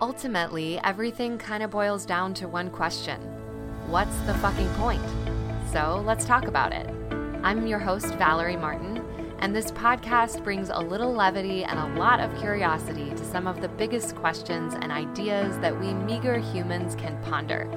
Ultimately, everything kind of boils down to one question What's the fucking point? So let's talk about it. I'm your host, Valerie Martin, and this podcast brings a little levity and a lot of curiosity to some of the biggest questions and ideas that we meager humans can ponder.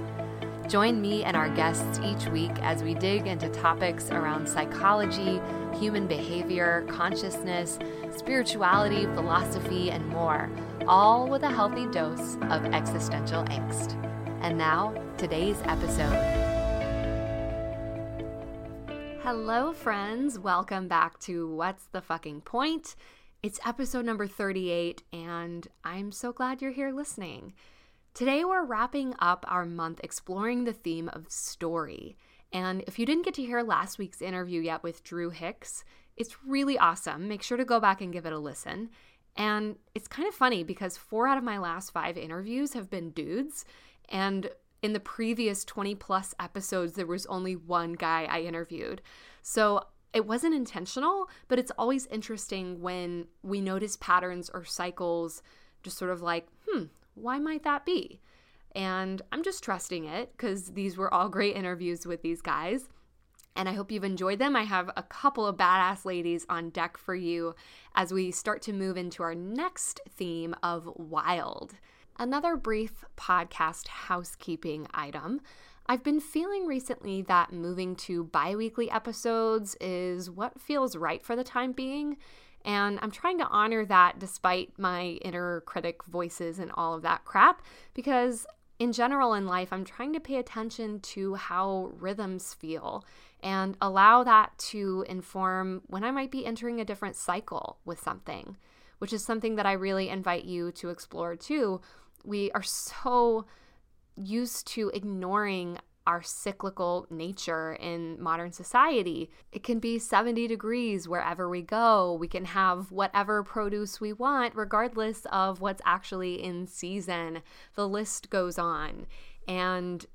Join me and our guests each week as we dig into topics around psychology, human behavior, consciousness, spirituality, philosophy, and more, all with a healthy dose of existential angst. And now, today's episode. Hello, friends. Welcome back to What's the Fucking Point? It's episode number 38, and I'm so glad you're here listening. Today, we're wrapping up our month exploring the theme of story. And if you didn't get to hear last week's interview yet with Drew Hicks, it's really awesome. Make sure to go back and give it a listen. And it's kind of funny because four out of my last five interviews have been dudes. And in the previous 20 plus episodes, there was only one guy I interviewed. So it wasn't intentional, but it's always interesting when we notice patterns or cycles, just sort of like, hmm, why might that be? And I'm just trusting it because these were all great interviews with these guys. And I hope you've enjoyed them. I have a couple of badass ladies on deck for you as we start to move into our next theme of wild. Another brief podcast housekeeping item. I've been feeling recently that moving to bi weekly episodes is what feels right for the time being. And I'm trying to honor that despite my inner critic voices and all of that crap, because in general in life, I'm trying to pay attention to how rhythms feel and allow that to inform when I might be entering a different cycle with something, which is something that I really invite you to explore too. We are so used to ignoring our cyclical nature in modern society. It can be 70 degrees wherever we go. We can have whatever produce we want, regardless of what's actually in season. The list goes on. And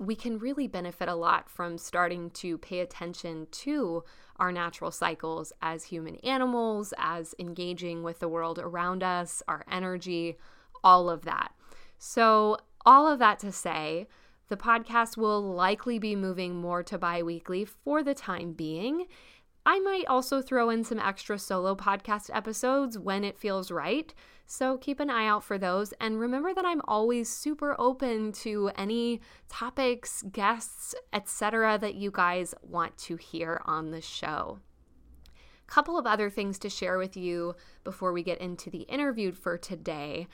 we can really benefit a lot from starting to pay attention to our natural cycles as human animals, as engaging with the world around us, our energy, all of that. So, all of that to say, the podcast will likely be moving more to bi weekly for the time being. I might also throw in some extra solo podcast episodes when it feels right. So keep an eye out for those. And remember that I'm always super open to any topics, guests, etc. that you guys want to hear on the show. Couple of other things to share with you before we get into the interview for today.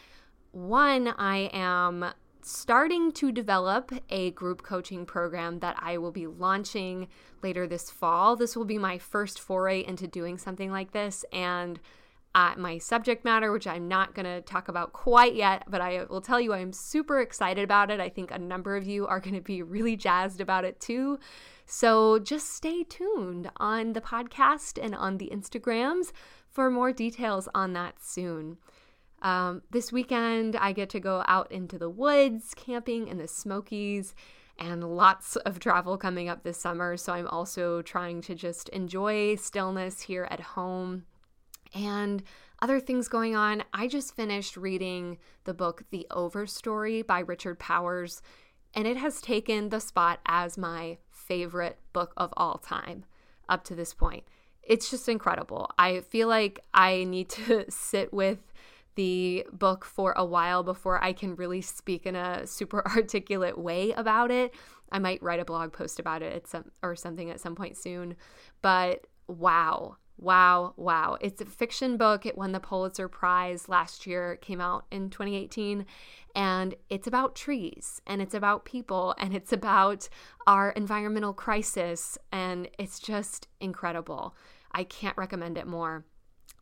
One, I am starting to develop a group coaching program that I will be launching later this fall. This will be my first foray into doing something like this. And uh, my subject matter, which I'm not going to talk about quite yet, but I will tell you I'm super excited about it. I think a number of you are going to be really jazzed about it too. So just stay tuned on the podcast and on the Instagrams for more details on that soon. Um, this weekend, I get to go out into the woods, camping in the Smokies, and lots of travel coming up this summer. So I'm also trying to just enjoy stillness here at home and other things going on. I just finished reading the book The Overstory by Richard Powers, and it has taken the spot as my favorite book of all time up to this point. It's just incredible. I feel like I need to sit with the book for a while before I can really speak in a super articulate way about it. I might write a blog post about it some or something at some point soon. But wow, wow, wow. It's a fiction book. It won the Pulitzer Prize last year. Came out in 2018 and it's about trees and it's about people and it's about our environmental crisis and it's just incredible. I can't recommend it more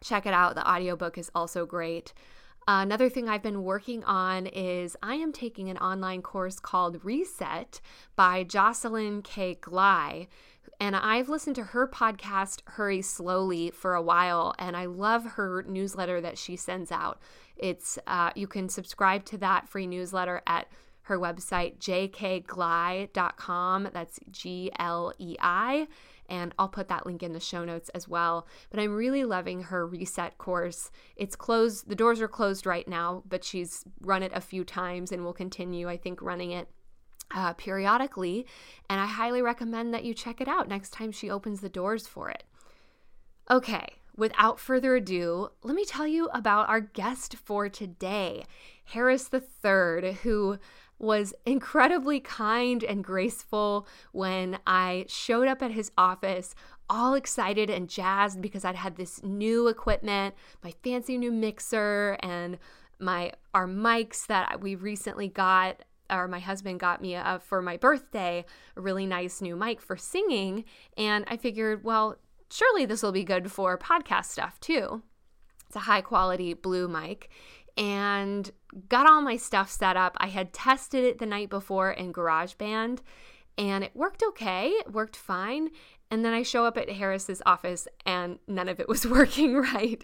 check it out. The audiobook is also great. Another thing I've been working on is I am taking an online course called Reset by Jocelyn K. Glei. And I've listened to her podcast, Hurry Slowly, for a while, and I love her newsletter that she sends out. It's uh, you can subscribe to that free newsletter at her website, jkglei.com. That's G L E I. and I'll put that link in the show notes as well. But I'm really loving her reset course. It's closed, the doors are closed right now, but she's run it a few times and will continue, I think, running it uh, periodically. And I highly recommend that you check it out next time she opens the doors for it. Okay, without further ado, let me tell you about our guest for today, Harris III, who was incredibly kind and graceful when I showed up at his office, all excited and jazzed because I'd had this new equipment, my fancy new mixer, and my our mics that we recently got or my husband got me a, for my birthday a really nice new mic for singing and i figured well surely this will be good for podcast stuff too it's a high quality blue mic and got all my stuff set up. I had tested it the night before in GarageBand and it worked okay, it worked fine. And then I show up at Harris's office and none of it was working right.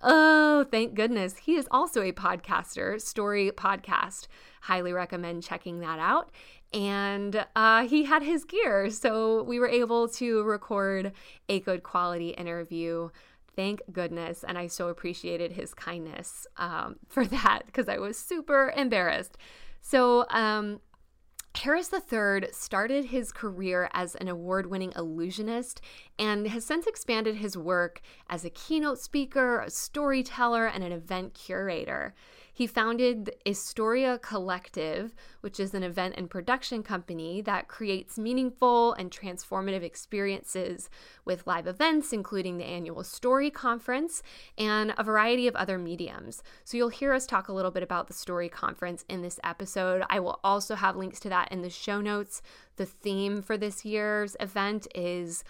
Oh, thank goodness. He is also a podcaster, Story Podcast. Highly recommend checking that out. And uh, he had his gear, so we were able to record a good quality interview Thank goodness. And I so appreciated his kindness um, for that because I was super embarrassed. So, um, Harris III started his career as an award winning illusionist and has since expanded his work as a keynote speaker, a storyteller, and an event curator. He founded the Historia Collective, which is an event and production company that creates meaningful and transformative experiences with live events, including the annual Story Conference and a variety of other mediums. So you'll hear us talk a little bit about the Story Conference in this episode. I will also have links to that in the show notes. The theme for this year's event is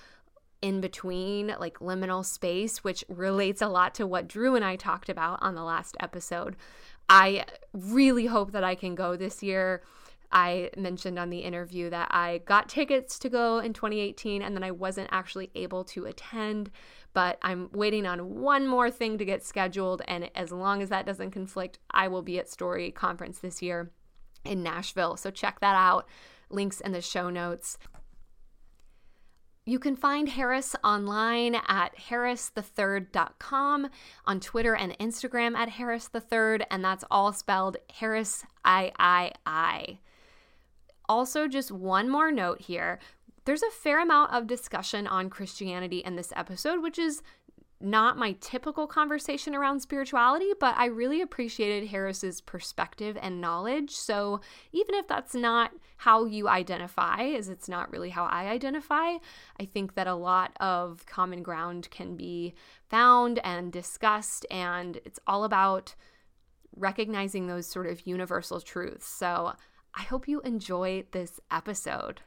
in between, like liminal space, which relates a lot to what Drew and I talked about on the last episode. I really hope that I can go this year. I mentioned on the interview that I got tickets to go in 2018 and then I wasn't actually able to attend, but I'm waiting on one more thing to get scheduled. And as long as that doesn't conflict, I will be at Story Conference this year in Nashville. So check that out. Links in the show notes. You can find Harris online at harristhethird.com, on Twitter and Instagram at harristhethird, and that's all spelled Harris I I I. Also, just one more note here. There's a fair amount of discussion on Christianity in this episode, which is not my typical conversation around spirituality, but I really appreciated Harris's perspective and knowledge. So even if that's not how you identify, as it's not really how I identify, I think that a lot of common ground can be found and discussed, and it's all about recognizing those sort of universal truths. So I hope you enjoy this episode.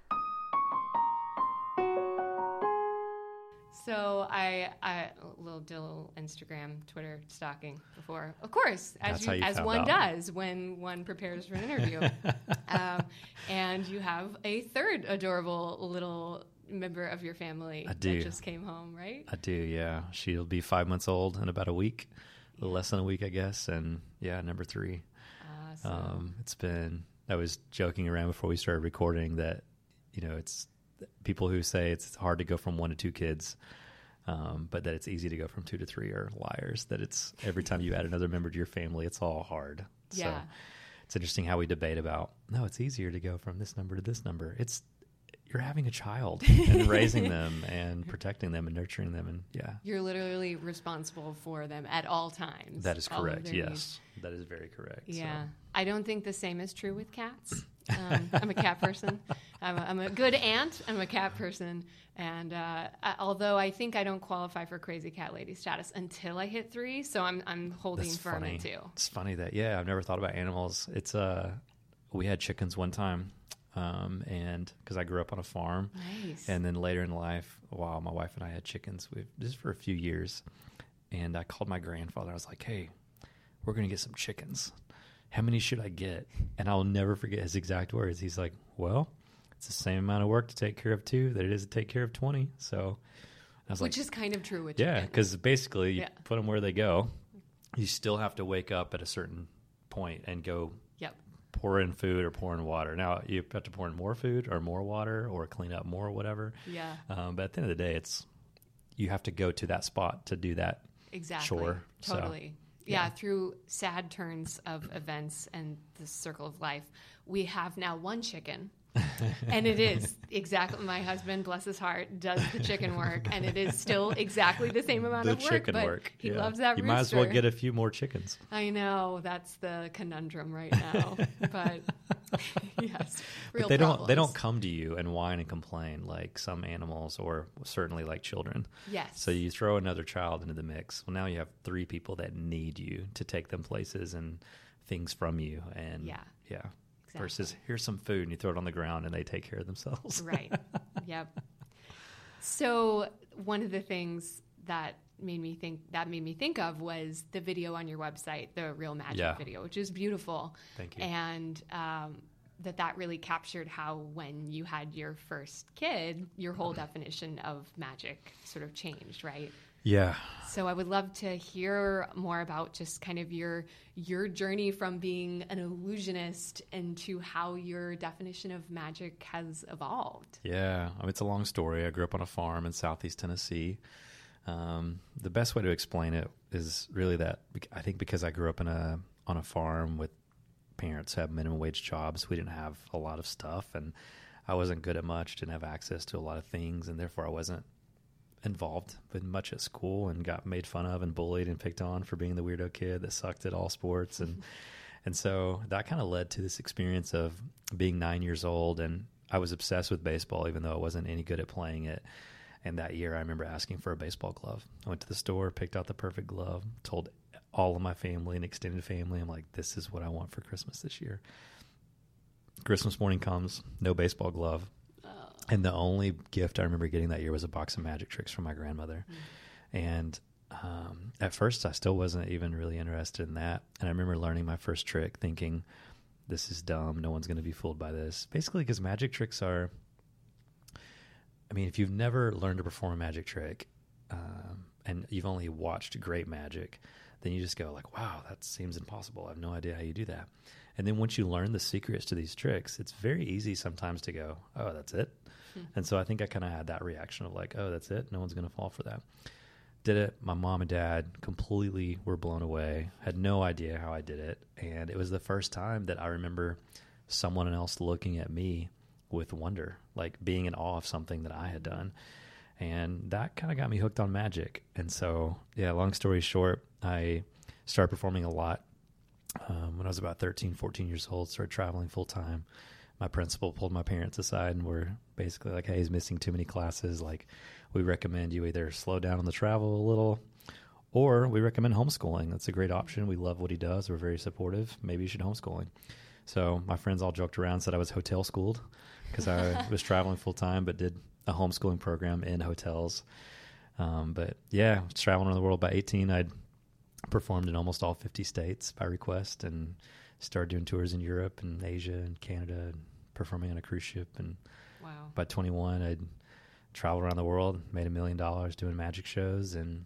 So I, I little did a little Instagram, Twitter stalking before, of course, as you, you as one out. does when one prepares for an interview. um, and you have a third adorable little member of your family I do. that just came home, right? I do, yeah. She'll be five months old in about a week, a little less than a week, I guess. And yeah, number three. Awesome. Um, it's been. I was joking around before we started recording that, you know, it's people who say it's hard to go from one to two kids, um, but that it's easy to go from two to three are liars. That it's every time you add another member to your family, it's all hard. Yeah. So it's interesting how we debate about no, it's easier to go from this number to this number. It's you're having a child and raising them and protecting them and nurturing them and yeah you're literally responsible for them at all times that is correct yes needs. that is very correct yeah so. i don't think the same is true with cats um, i'm a cat person I'm a, I'm a, good aunt i'm a cat person and uh, I, although i think i don't qualify for crazy cat lady status until i hit three so i'm, I'm holding That's firm funny. too it's funny that yeah i've never thought about animals it's uh we had chickens one time um, and because I grew up on a farm, nice. and then later in life, while my wife and I had chickens, we just for a few years, and I called my grandfather. I was like, "Hey, we're gonna get some chickens. How many should I get?" And I'll never forget his exact words. He's like, "Well, it's the same amount of work to take care of two that it is to take care of 20." So I was Which like, "Which is kind of true with yeah, because basically you yeah. put them where they go. You still have to wake up at a certain point and go yep. pour in food or pour in water. Now you have to pour in more food or more water or clean up more, or whatever. Yeah. Um, but at the end of the day, it's you have to go to that spot to do that. Exactly. Sure. So, Totally. yeah. yeah. through sad turns of events and the circle of life, we have now one chicken. and it is exactly my husband, bless his heart, does the chicken work, and it is still exactly the same amount The of work. chicken but work. He yeah. loves that. You might as well get a few more chickens. I know that's the conundrum right now, but yes, real But they don't they don't come to you and whine and complain like some animals or certainly like children. Yes. So you throw another child into the mix. Well, now you have three people that need you to take them places and things from you. And Yeah. yeah. Exactly. Versus here's some food and you throw it on the ground and they take care of themselves. right. Yep. So one of the things that made me think that made me think of was the video on your website, the Real Magic Yeah. video, which is beautiful. Thank you. And um, that that really captured how when you had your first kid, your whole definition of magic sort of changed, right? Yeah. So I would love to hear more about just kind of your your journey from being an illusionist into how your definition of magic has evolved. Yeah, I mean, it's a long story. I grew up on a farm in southeast Tennessee. Um, the best way to explain it is really that I think because I grew up in a on a farm with parents who have minimum wage jobs, we didn't have a lot of stuff, and I wasn't good at much, didn't have access to a lot of things, and therefore I wasn't involved with much at school and got made fun of and bullied and picked on for being the weirdo kid that sucked at all sports and and so that kind of led to this experience of being nine years old and I was obsessed with baseball even though I wasn't any good at playing it. And that year I remember asking for a baseball glove. I went to the store, picked out the perfect glove, told all of my family and extended family, I'm like, this is what I want for Christmas this year. Christmas morning comes, no baseball glove. And the only gift I remember getting that year was a box of magic tricks from my grandmother. And um, at first, I still wasn't even really interested in that. And I remember learning my first trick, thinking, "This is dumb. No one's going to be fooled by this." Basically, because magic tricks are. I mean, if you've never learned to perform a magic trick, um, and you've only watched great magic, then you just go like, "Wow, that seems impossible. I have no idea how you do that." And then once you learn the secrets to these tricks, it's very easy sometimes to go, "Oh, that's it." Hmm. And so I think I kind of had that reaction of like, "Oh, that's it. No one's going to fall for that." Did it. My mom and dad completely were blown away. Had no idea how I did it, and it was the first time that I remember someone else looking at me with wonder, like being in awe of something that I had done. And that kind of got me hooked on magic. And so, yeah, long story short, I started performing a lot um, when I was about 13, 14 years old, started traveling full time. My principal pulled my parents aside and were basically like, hey, he's missing too many classes. Like, we recommend you either slow down on the travel a little or we recommend homeschooling. That's a great option. We love what he does. We're very supportive. Maybe you should homeschooling. So my friends all joked around, said I was hotel schooled because I was traveling full time, but did a homeschooling program in hotels. Um, but yeah, traveling around the world by 18. I'd performed in almost all 50 states by request and started doing tours in Europe and Asia and Canada and performing on a cruise ship. And Wow. by 21, I'd traveled around the world, made a million dollars doing magic shows. And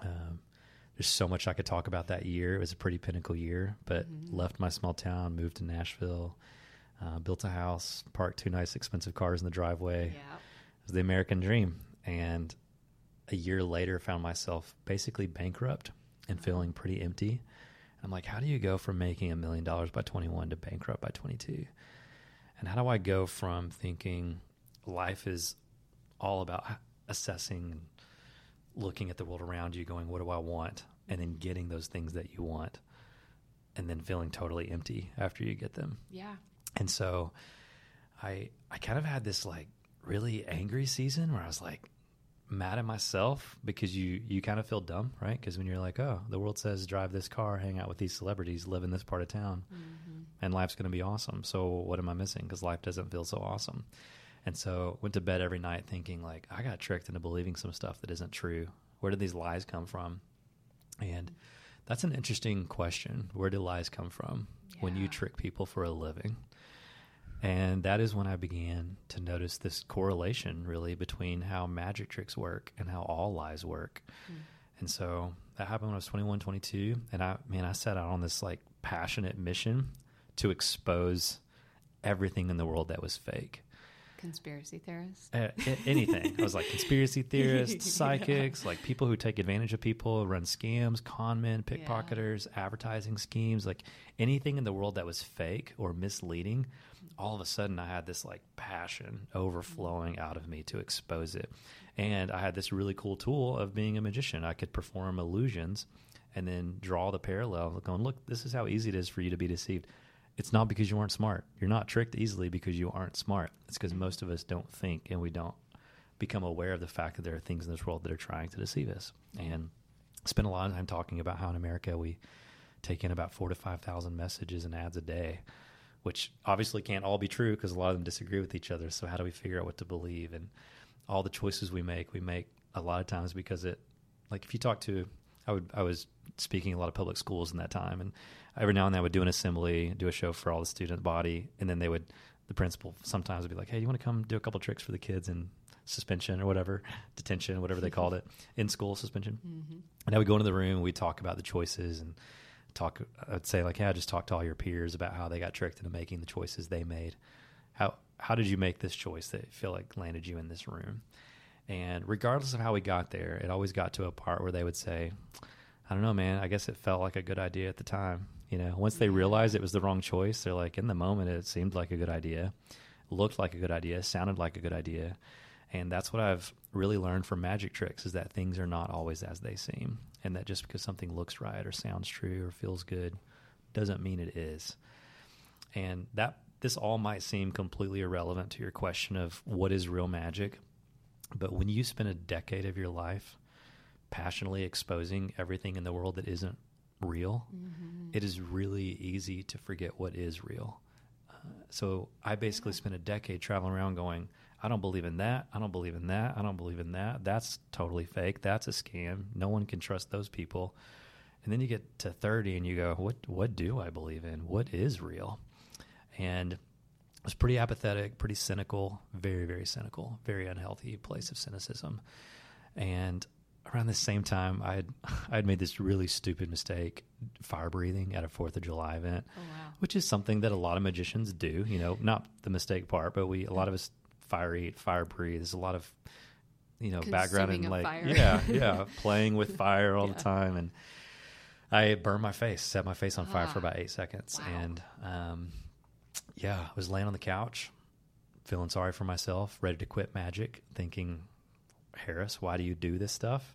um, there's so much I could talk about that year. It was a pretty pinnacle year, but left my small town, moved to Nashville, uh, built a house, parked two nice expensive cars in the driveway. Yeah. It was the American dream. And a year later, found myself basically bankrupt and feeling pretty empty. I'm like, how do you go from making a million dollars by 21 to bankrupt by 22? And how do I go from thinking life is all about assessing, looking at the world around you, going, what do I want? And then getting those things that you want, and then feeling totally empty after you get them. Yeah. And so I I kind of had this like really angry season where I was like mad at myself because you you kind of feel dumb, right? Because when you're like, "Oh, the world says drive this car, hang out with these celebrities, live in this part of town, mm-hmm. and life's going to be awesome." So what am I missing cuz life doesn't feel so awesome. And so went to bed every night thinking like I got tricked into believing some stuff that isn't true. Where did these lies come from? And that's an interesting question. Where do lies come from when you trick people for a living? And that is when I began to notice this correlation really between how magic tricks work and how all lies work. And so that happened when I was 21, 22. And I, man, I set out on this like passionate mission to expose everything in the world that was fake. Conspiracy theorists? Uh, anything. I was like conspiracy theorists, psychics, yeah. like people who take advantage of people, run scams, con men, pickpocketers, yeah. advertising schemes, like anything in the world that was fake or misleading. All of a sudden, I had this like passion overflowing out of me to expose it. And I had this really cool tool of being a magician. I could perform illusions and then draw the parallel, going, look, this is how easy it is for you to be deceived it's not because you aren't smart. You're not tricked easily because you aren't smart. It's because most of us don't think and we don't become aware of the fact that there are things in this world that are trying to deceive us. And spend a lot of time talking about how in America we take in about four to five thousand messages and ads a day, which obviously can't all be true because a lot of them disagree with each other. So how do we figure out what to believe? And all the choices we make, we make a lot of times because it, like if you talk to, I would I was speaking a lot of public schools in that time, and every now and then I would do an assembly, do a show for all the student body, and then they would, the principal sometimes would be like, "Hey, you want to come do a couple tricks for the kids in suspension or whatever, detention, whatever they called it, in school suspension?" Mm-hmm. And I would go into the room, and we'd talk about the choices and talk. I'd say like, "Hey, I just talked to all your peers about how they got tricked into making the choices they made. How how did you make this choice that feel like landed you in this room?" And regardless of how we got there, it always got to a part where they would say, I don't know, man. I guess it felt like a good idea at the time. You know, once they mm-hmm. realized it was the wrong choice, they're like, in the moment, it seemed like a good idea, looked like a good idea, sounded like a good idea. And that's what I've really learned from magic tricks is that things are not always as they seem. And that just because something looks right or sounds true or feels good doesn't mean it is. And that this all might seem completely irrelevant to your question of what is real magic. But when you spend a decade of your life passionately exposing everything in the world that isn't real, mm-hmm. it is really easy to forget what is real. Uh, so I basically yeah. spent a decade traveling around going, I don't believe in that. I don't believe in that. I don't believe in that. That's totally fake. That's a scam. No one can trust those people. And then you get to 30 and you go, what what do I believe in? What is real? And I was pretty apathetic, pretty cynical, very very cynical, very unhealthy place of cynicism. And around the same time, I had I had made this really stupid mistake, fire breathing at a Fourth of July event, oh, wow. which is something that a lot of magicians do. You know, not the mistake part, but we a lot of us fire eat, fire breathe. There's a lot of you know background and like fire. yeah yeah playing with fire all yeah. the time and. I burned my face, set my face on fire for ah. about eight seconds, wow. and um, yeah, I was laying on the couch, feeling sorry for myself, ready to quit magic, thinking Harris, why do you do this stuff?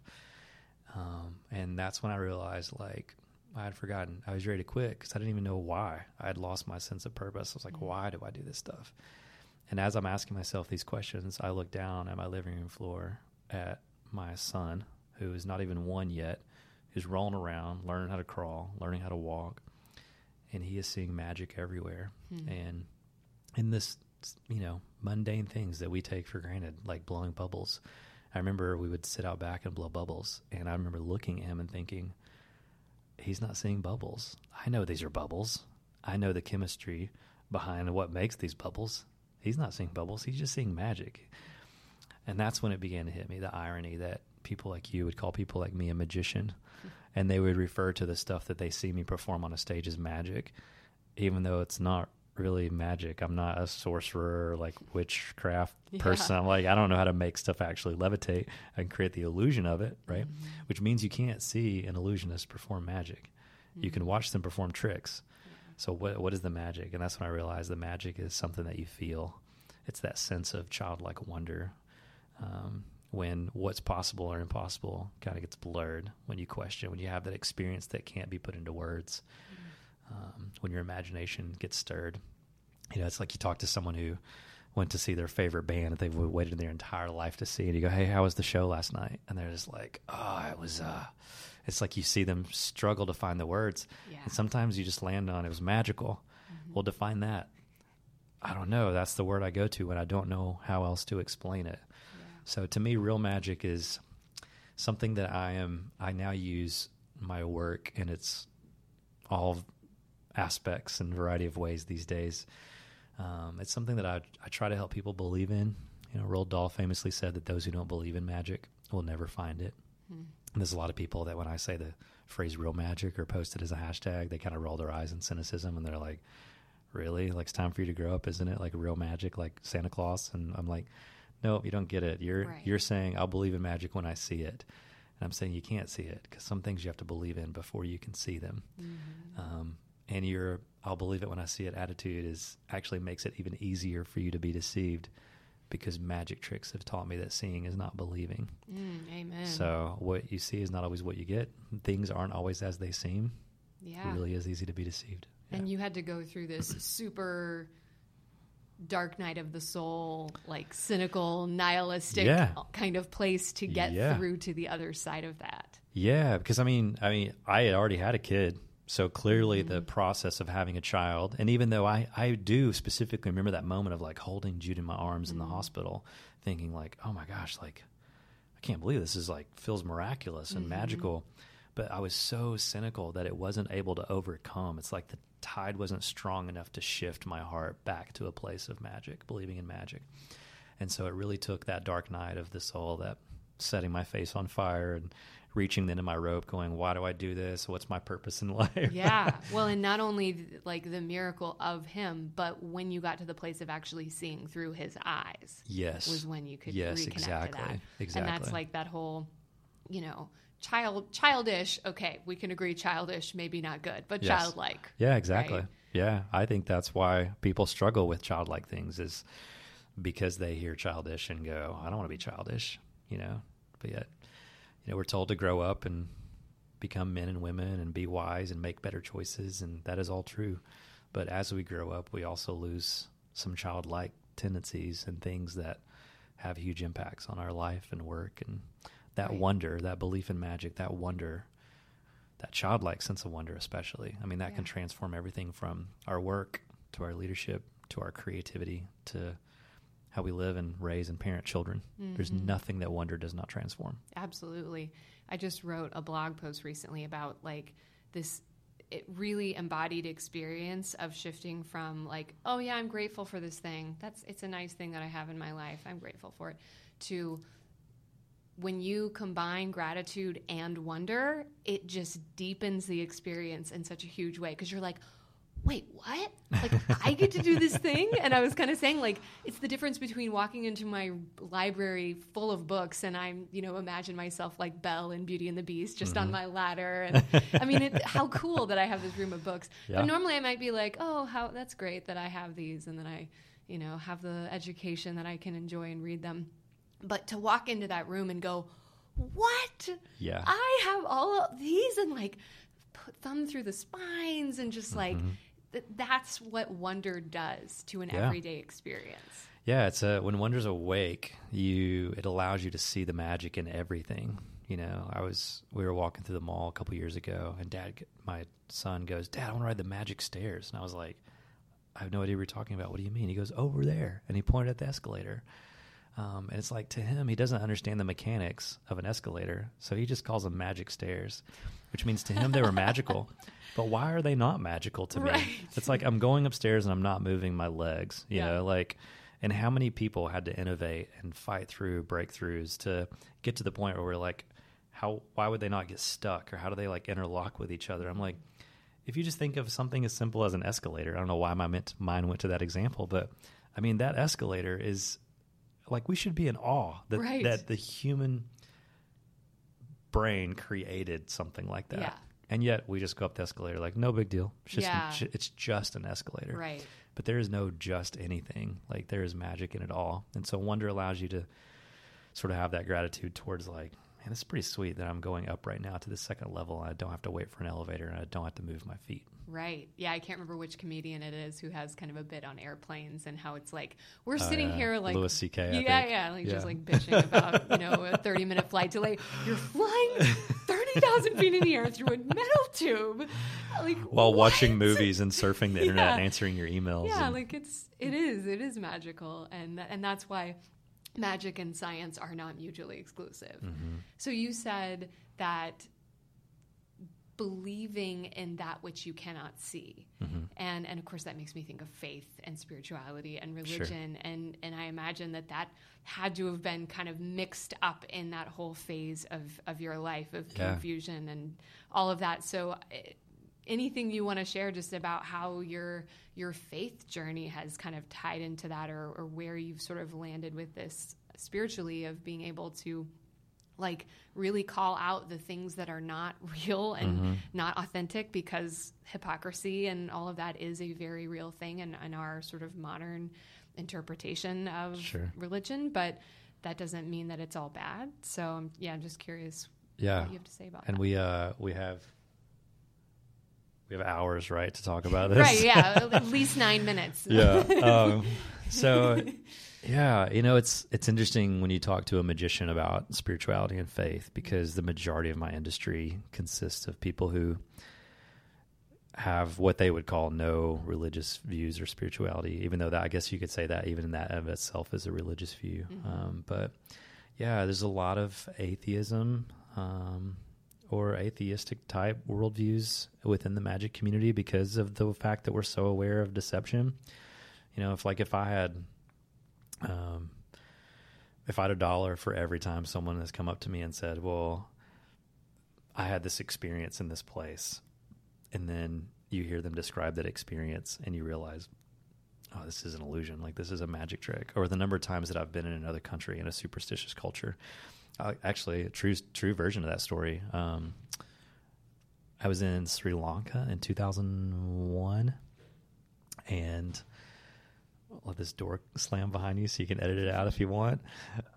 Um, and that's when I realized, like, I had forgotten. I was ready to quit because I didn't even know why. I had lost my sense of purpose. I was like, mm-hmm. why do I do this stuff? And as I'm asking myself these questions, I look down at my living room floor at my son, who is not even one yet, who's rolling around, learning how to crawl, learning how to walk, and he is seeing magic everywhere. Mm-hmm. And in this, you know, mundane things that we take for granted, like blowing bubbles, I remember we would sit out back and blow bubbles, and I remember looking at him and thinking, he's not seeing bubbles. I know these are bubbles. I know the chemistry behind what makes these bubbles. He's not seeing bubbles. He's just seeing magic. And that's when it began to hit me the irony that people like you would call people like me a magician, and they would refer to the stuff that they see me perform on a stage as magic, even though it's not really magic. I'm not a sorcerer like witchcraft yeah. person. I'm like, I don't know how to make stuff actually levitate and create the illusion of it, right? Mm-hmm. Which means you can't see an illusionist perform magic. Mm-hmm. You can mm-hmm. watch them perform tricks. So what what is the magic? And that's when I realized the magic is something that you feel. It's that sense of childlike wonder. Um, when what's possible or impossible kind of gets blurred when you question, when you have that experience that can't be put into words um, when your imagination gets stirred. You know, it's like you talk to someone who went to see their favorite band that they've waited their entire life to see, and you go, "Hey, how was the show last night?" And they're just like, "Oh, it was." Uh, it's like you see them struggle to find the words, yeah. and sometimes you just land on it was magical. Mm-hmm. Well, define that. I don't know. That's the word I go to when I don't know how else to explain it. Yeah. So to me, real magic is something that I am. I now use my work, and it's all aspects and variety of ways these days. Um, it's something that I, I try to help people believe in. You know, Roald Dahl famously said that those who don't believe in magic will never find it. Hmm. And there's a lot of people that when I say the phrase real magic or post it as a hashtag, they kind of roll their eyes in cynicism and they're like, really? Like it's time for you to grow up, isn't it? Like real magic, like Santa Claus. And I'm like, nope, you don't get it. You're Right. you're saying I'll believe in magic when I see it, and I'm saying you can't see it because some things you have to believe in before you can see them. Mm-hmm. Um, and your I'll believe it when I see it attitude is actually makes it even easier for you to be deceived because magic tricks have taught me that seeing is not believing. Mm, amen. So what you see is not always what you get. Things aren't always as they seem. yeah. It really is easy to be deceived. Yeah. And you had to go through this super dark night of the soul, like cynical, nihilistic Yeah. kind of place to get Yeah. through to the other side of that. Yeah, because I mean, I mean, I had already had a kid, so clearly the Mm-hmm. process of having a child, and even though I I do specifically remember that moment of like holding Jude in my arms in the Mm-hmm. hospital, thinking like, oh my gosh, like I can't believe this is like feels miraculous and Mm-hmm. magical, but I was so cynical that it wasn't able to overcome. It's like the tide wasn't strong enough to shift my heart back to a place of magic, believing in magic. And so it really took that dark night of the soul, that setting my face on fire and reaching the end of my rope, going, Why do I do this? What's my purpose in life? Yeah. well, and not only like the miracle of him, but when you got to the place of actually seeing through his eyes yes. was when you could Yes, reconnect exactly. to that. Exactly. And that's like that whole, you know, child childish. Okay, we can agree childish, maybe not good, but Yes. childlike. Yeah, exactly. right? Yeah, I think that's why people struggle with childlike things is because they hear childish and go, I don't want to be childish, you know. But yet, you know, we're told to grow up and become men and women and be wise and make better choices, and that is all true. But as we grow up, we also lose some childlike tendencies and things that have huge impacts on our life and work and that Right. wonder, that belief in magic, that wonder that childlike sense of wonder especially i mean that can transform everything from our work to our leadership to our creativity to how we live and raise and parent children there's Mm-hmm. nothing that wonder does not transform Absolutely. I just wrote a blog post recently about like this it really embodied experience of shifting from like, oh yeah, I'm grateful for this thing. That's it's a nice thing that I have in my life. I'm grateful for it. To when you combine gratitude and wonder, it just deepens the experience in such a huge way because you're like, wait, what? Like, I get to do this thing? And I was kind of saying, like, it's the difference between walking into my library full of books and I'm, you know, imagine myself like Belle in Beauty and the Beast just on mm-hmm. my ladder. And I mean, it, how cool that I have this room of books. Yeah. But normally I might be like, oh, how that's great that I have these. And then I, you know, have the education that I can enjoy and read them. But to walk into that room and go, what? yeah I have all of these and like put thumb through the spines and just like mm-hmm. Th- that's what wonder does to an Yeah. everyday experience. yeah it's a when wonder's awake you it allows you to see the magic in everything. You know i was we were walking through the mall a couple years ago and dad my son goes dad i want to ride the magic stairs. And i was like i have no idea what you're talking about. What do you mean? He goes over there. And he pointed at the escalator Um, and it's like to him, he doesn't understand the mechanics of an escalator, so he just calls them magic stairs, which means to him they were magical. But why are they not magical to me? It's like I'm going upstairs and I'm not moving my legs, you Yeah. know, like. And how many people had to innovate and fight through breakthroughs to get to the point where we're like, how? Why would they not get stuck, or how do they like interlock with each other? I'm like, if you just think of something as simple as an escalator, I don't know why my mind went to that example, but I mean that escalator is like we should be in awe that Right. that the human brain created something like that. Yeah. And yet we just go up the escalator like no big deal. It's just Yeah. it's just an escalator. Right. But there is no just anything. Like there is magic in it all. And so wonder allows you to sort of have that gratitude towards like, man, this is pretty sweet that I'm going up right now to the second level and I don't have to wait for an elevator and I don't have to move my feet. Right. Yeah, I can't remember which comedian it is who has kind of a bit on airplanes and how it's like we're sitting yeah. here like Louis CK, I Yeah, think. yeah, like Yeah. just like bitching about you know a thirty minute flight delay. You're flying thirty thousand feet in the air through a metal tube, like While what? watching movies and surfing the internet and answering your emails. Yeah, and- like it's it is it is magical, and and that's why magic and science are not mutually exclusive. Mm-hmm. So you said that believing in that which you cannot see Mm-hmm. and and of course that makes me think of faith and spirituality and religion and and i imagine that that had to have been kind of mixed up in that whole phase of of your life of Yeah. confusion and all of that so eh, anything you want to share just about how your your faith journey has kind of tied into that or, or where you've sort of landed with this spiritually of being able to like really call out the things that are not real and mm-hmm. not authentic because hypocrisy and all of that is a very real thing in, in our sort of modern interpretation of sure. religion but that doesn't mean that it's all bad so yeah i'm just curious yeah what you have to say about and that. we uh we have we have hours right to talk about this right yeah at least nine minutes yeah um, so yeah, you know it's it's interesting when you talk to a magician about spirituality and faith because the majority of my industry consists of people who have what they would call no religious views or spirituality, even though that I guess you could say that even in that of itself is a religious view. Mm-hmm. Um, but yeah, there's a lot of atheism um, or atheistic type worldviews within the magic community because of the fact that we're so aware of deception. You know, if like if I had um, if I had a dollar for every time someone has come up to me and said, "Well, I had this experience in this place," and then you hear them describe that experience and you realize, "Oh, this is an illusion. Like this is a magic trick." Or the number of times that I've been in another country in a superstitious culture. Uh, actually, a true true version of that story. Um, I was in Sri Lanka in 2001, and let this door slam behind you so you can edit it out if you want.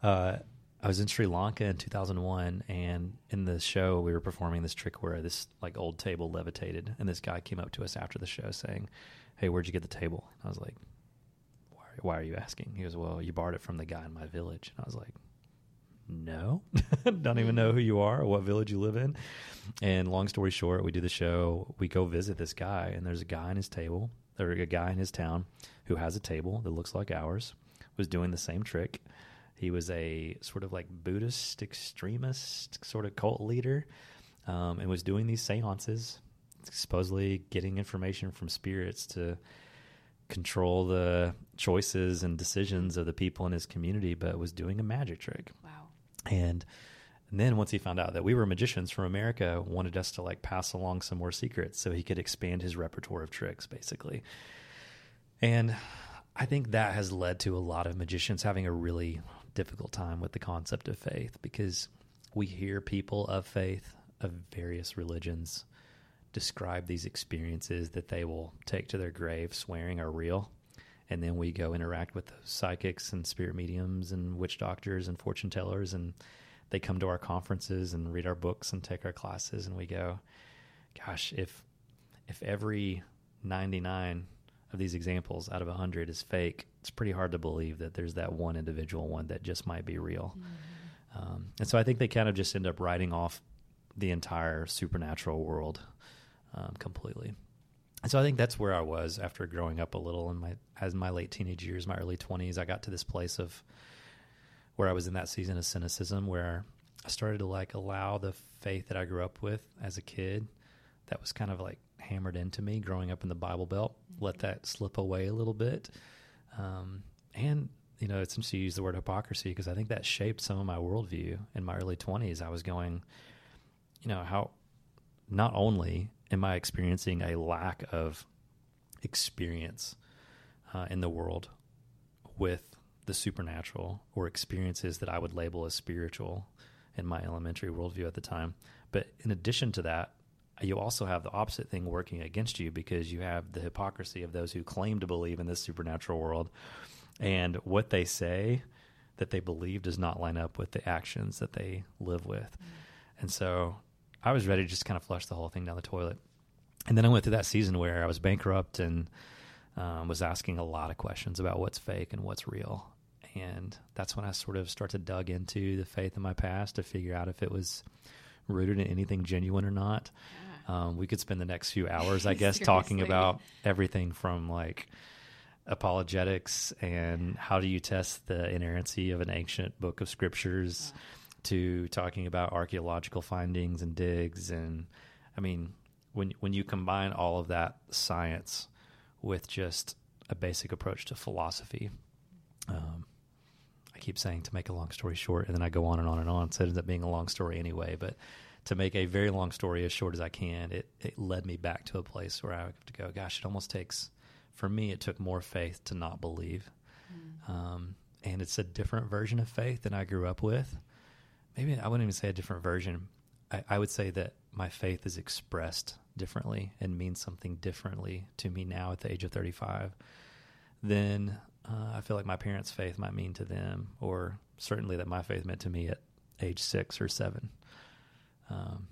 Uh, I was in Sri Lanka in 2001, and in the show we were performing this trick where this like old table levitated, and this guy came up to us after the show saying, "Hey, where'd you get the table?" I was like, "Why? Why are you asking?" He goes, "Well, you borrowed it from the guy in my village." And I was like, "No, don't even know who you are or what village you live in." And long story short, we do the show. We go visit this guy, and there's a guy in his table or a guy in his town who has a table that looks like ours, was doing the same trick. He was a sort of like Buddhist extremist sort of cult leader um, and was doing these seances, supposedly getting information from spirits to control the choices and decisions of the people in his community, but was doing a magic trick. Wow. And and then once he found out that we were magicians from America, wanted us to like pass along some more secrets so he could expand his repertoire of tricks, basically. And I think that has led to a lot of magicians having a really difficult time with the concept of faith because we hear people of faith of various religions describe these experiences that they will take to their grave swearing are real. And then we go interact with psychics and spirit mediums and witch doctors and fortune tellers and they come to our conferences and read our books and take our classes. And we go gosh if if every 99 of these examples out of 100 is fake it's pretty hard to believe that there's that one individual one that just might be real. Mm-hmm. um, and so i think they kind of just end up writing off the entire supernatural world um, completely. And so i think that's where i was after growing up a little in my as my late teenage years my early 20s i got to this place of where I was in that season of cynicism where I started to like allow the faith that I grew up with as a kid that was kind of like hammered into me growing up in the Bible Belt, mm-hmm. let that slip away a little bit. Um, and, you know, it's interesting to use the word hypocrisy because I think that shaped some of my worldview in my early 20s. I was going, you know, how not only am I experiencing a lack of experience uh, in the world with the supernatural or experiences that I would label as spiritual in my elementary worldview at the time. But in addition to that, you also have the opposite thing working against you because you have the hypocrisy of those who claim to believe in this supernatural world and what they say that they believe does not line up with the actions that they live with. Mm. And so I was ready to just kind of flush the whole thing down the toilet. And then I went through that season where I was bankrupt and um, was asking a lot of questions about what's fake and what's real and that's when I sort of start to dug into the faith in my past to figure out if it was rooted in anything genuine or not. Yeah. Um, we could spend the next few hours, I guess, talking about everything from like apologetics and how do you test the inerrancy of an ancient book of scriptures to talking about archaeological findings and digs and I mean when when you combine all of that science with just a basic approach to philosophy um, I keep saying to make a long story short, and then I go on and on and on. So it ends up being a long story anyway. But to make a very long story as short as I can, it, it led me back to a place where I have to go, gosh, it almost takes, for me, it took more faith to not believe. Mm. Um, and it's a different version of faith than I grew up with. Maybe I wouldn't even say a different version. I, I would say that my faith is expressed differently and means something differently to me now at the age of 35 than uh, I feel like my parents' faith might mean to them, or certainly that my faith meant to me at age six or seven. Um,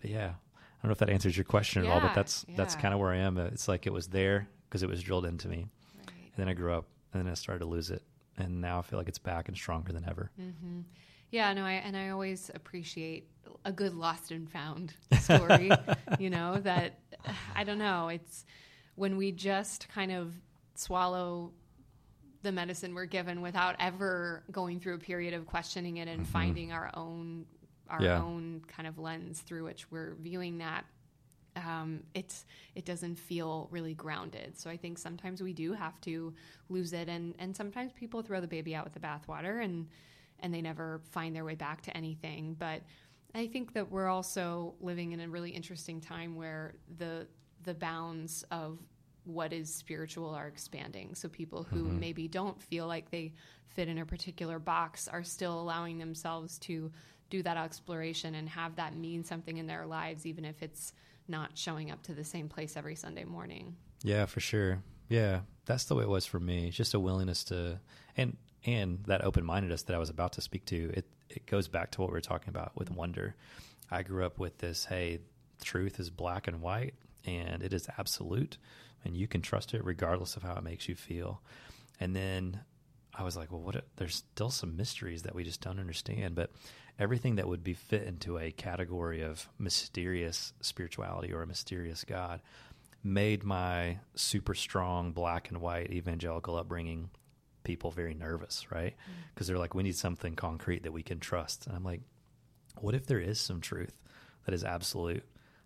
but yeah, I don't know if that answers your question yeah, at all, but that's yeah. that's kind of where I am. It's like it was there because it was drilled into me, right. and then I grew up, and then I started to lose it, and now I feel like it's back and stronger than ever. Mm-hmm. Yeah, no, I, and I always appreciate a good lost and found story. you know that I don't know. It's when we just kind of swallow the medicine we're given without ever going through a period of questioning it and mm-hmm. finding our own our yeah. own kind of lens through which we're viewing that um, it's it doesn't feel really grounded. So I think sometimes we do have to lose it, and and sometimes people throw the baby out with the bathwater, and and they never find their way back to anything. But I think that we're also living in a really interesting time where the the bounds of what is spiritual are expanding. So people who mm-hmm. maybe don't feel like they fit in a particular box are still allowing themselves to do that exploration and have that mean something in their lives, even if it's not showing up to the same place every Sunday morning. Yeah, for sure. Yeah, that's the way it was for me. Just a willingness to, and and that open mindedness that I was about to speak to. It it goes back to what we are talking about with wonder. I grew up with this. Hey, truth is black and white, and it is absolute and you can trust it regardless of how it makes you feel. And then I was like, well, what? There's still some mysteries that we just don't understand, but everything that would be fit into a category of mysterious spirituality or a mysterious God made my super strong black and white evangelical upbringing people very nervous, right? Because mm. they're like, we need something concrete that we can trust. And I'm like, what if there is some truth that is absolute,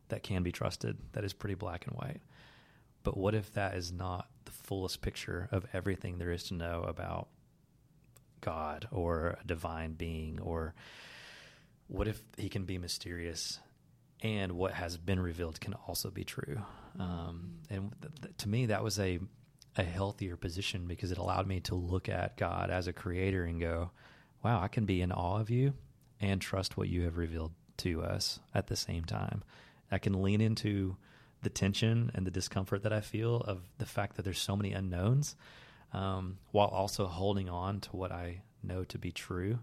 that can be trusted, that is pretty black and white? But what if that is not the fullest picture of everything there is to know about God or a divine being? Or what if he can be mysterious and what has been revealed can also be true? Um, and th- th- to me, that was a, a healthier position because it allowed me to look at God as a creator and go, wow, I can be in awe of you and trust what you have revealed to us at the same time. I can lean into the tension and the discomfort that I feel of the fact that there's so many unknowns, um, while also holding on to what I know to be true.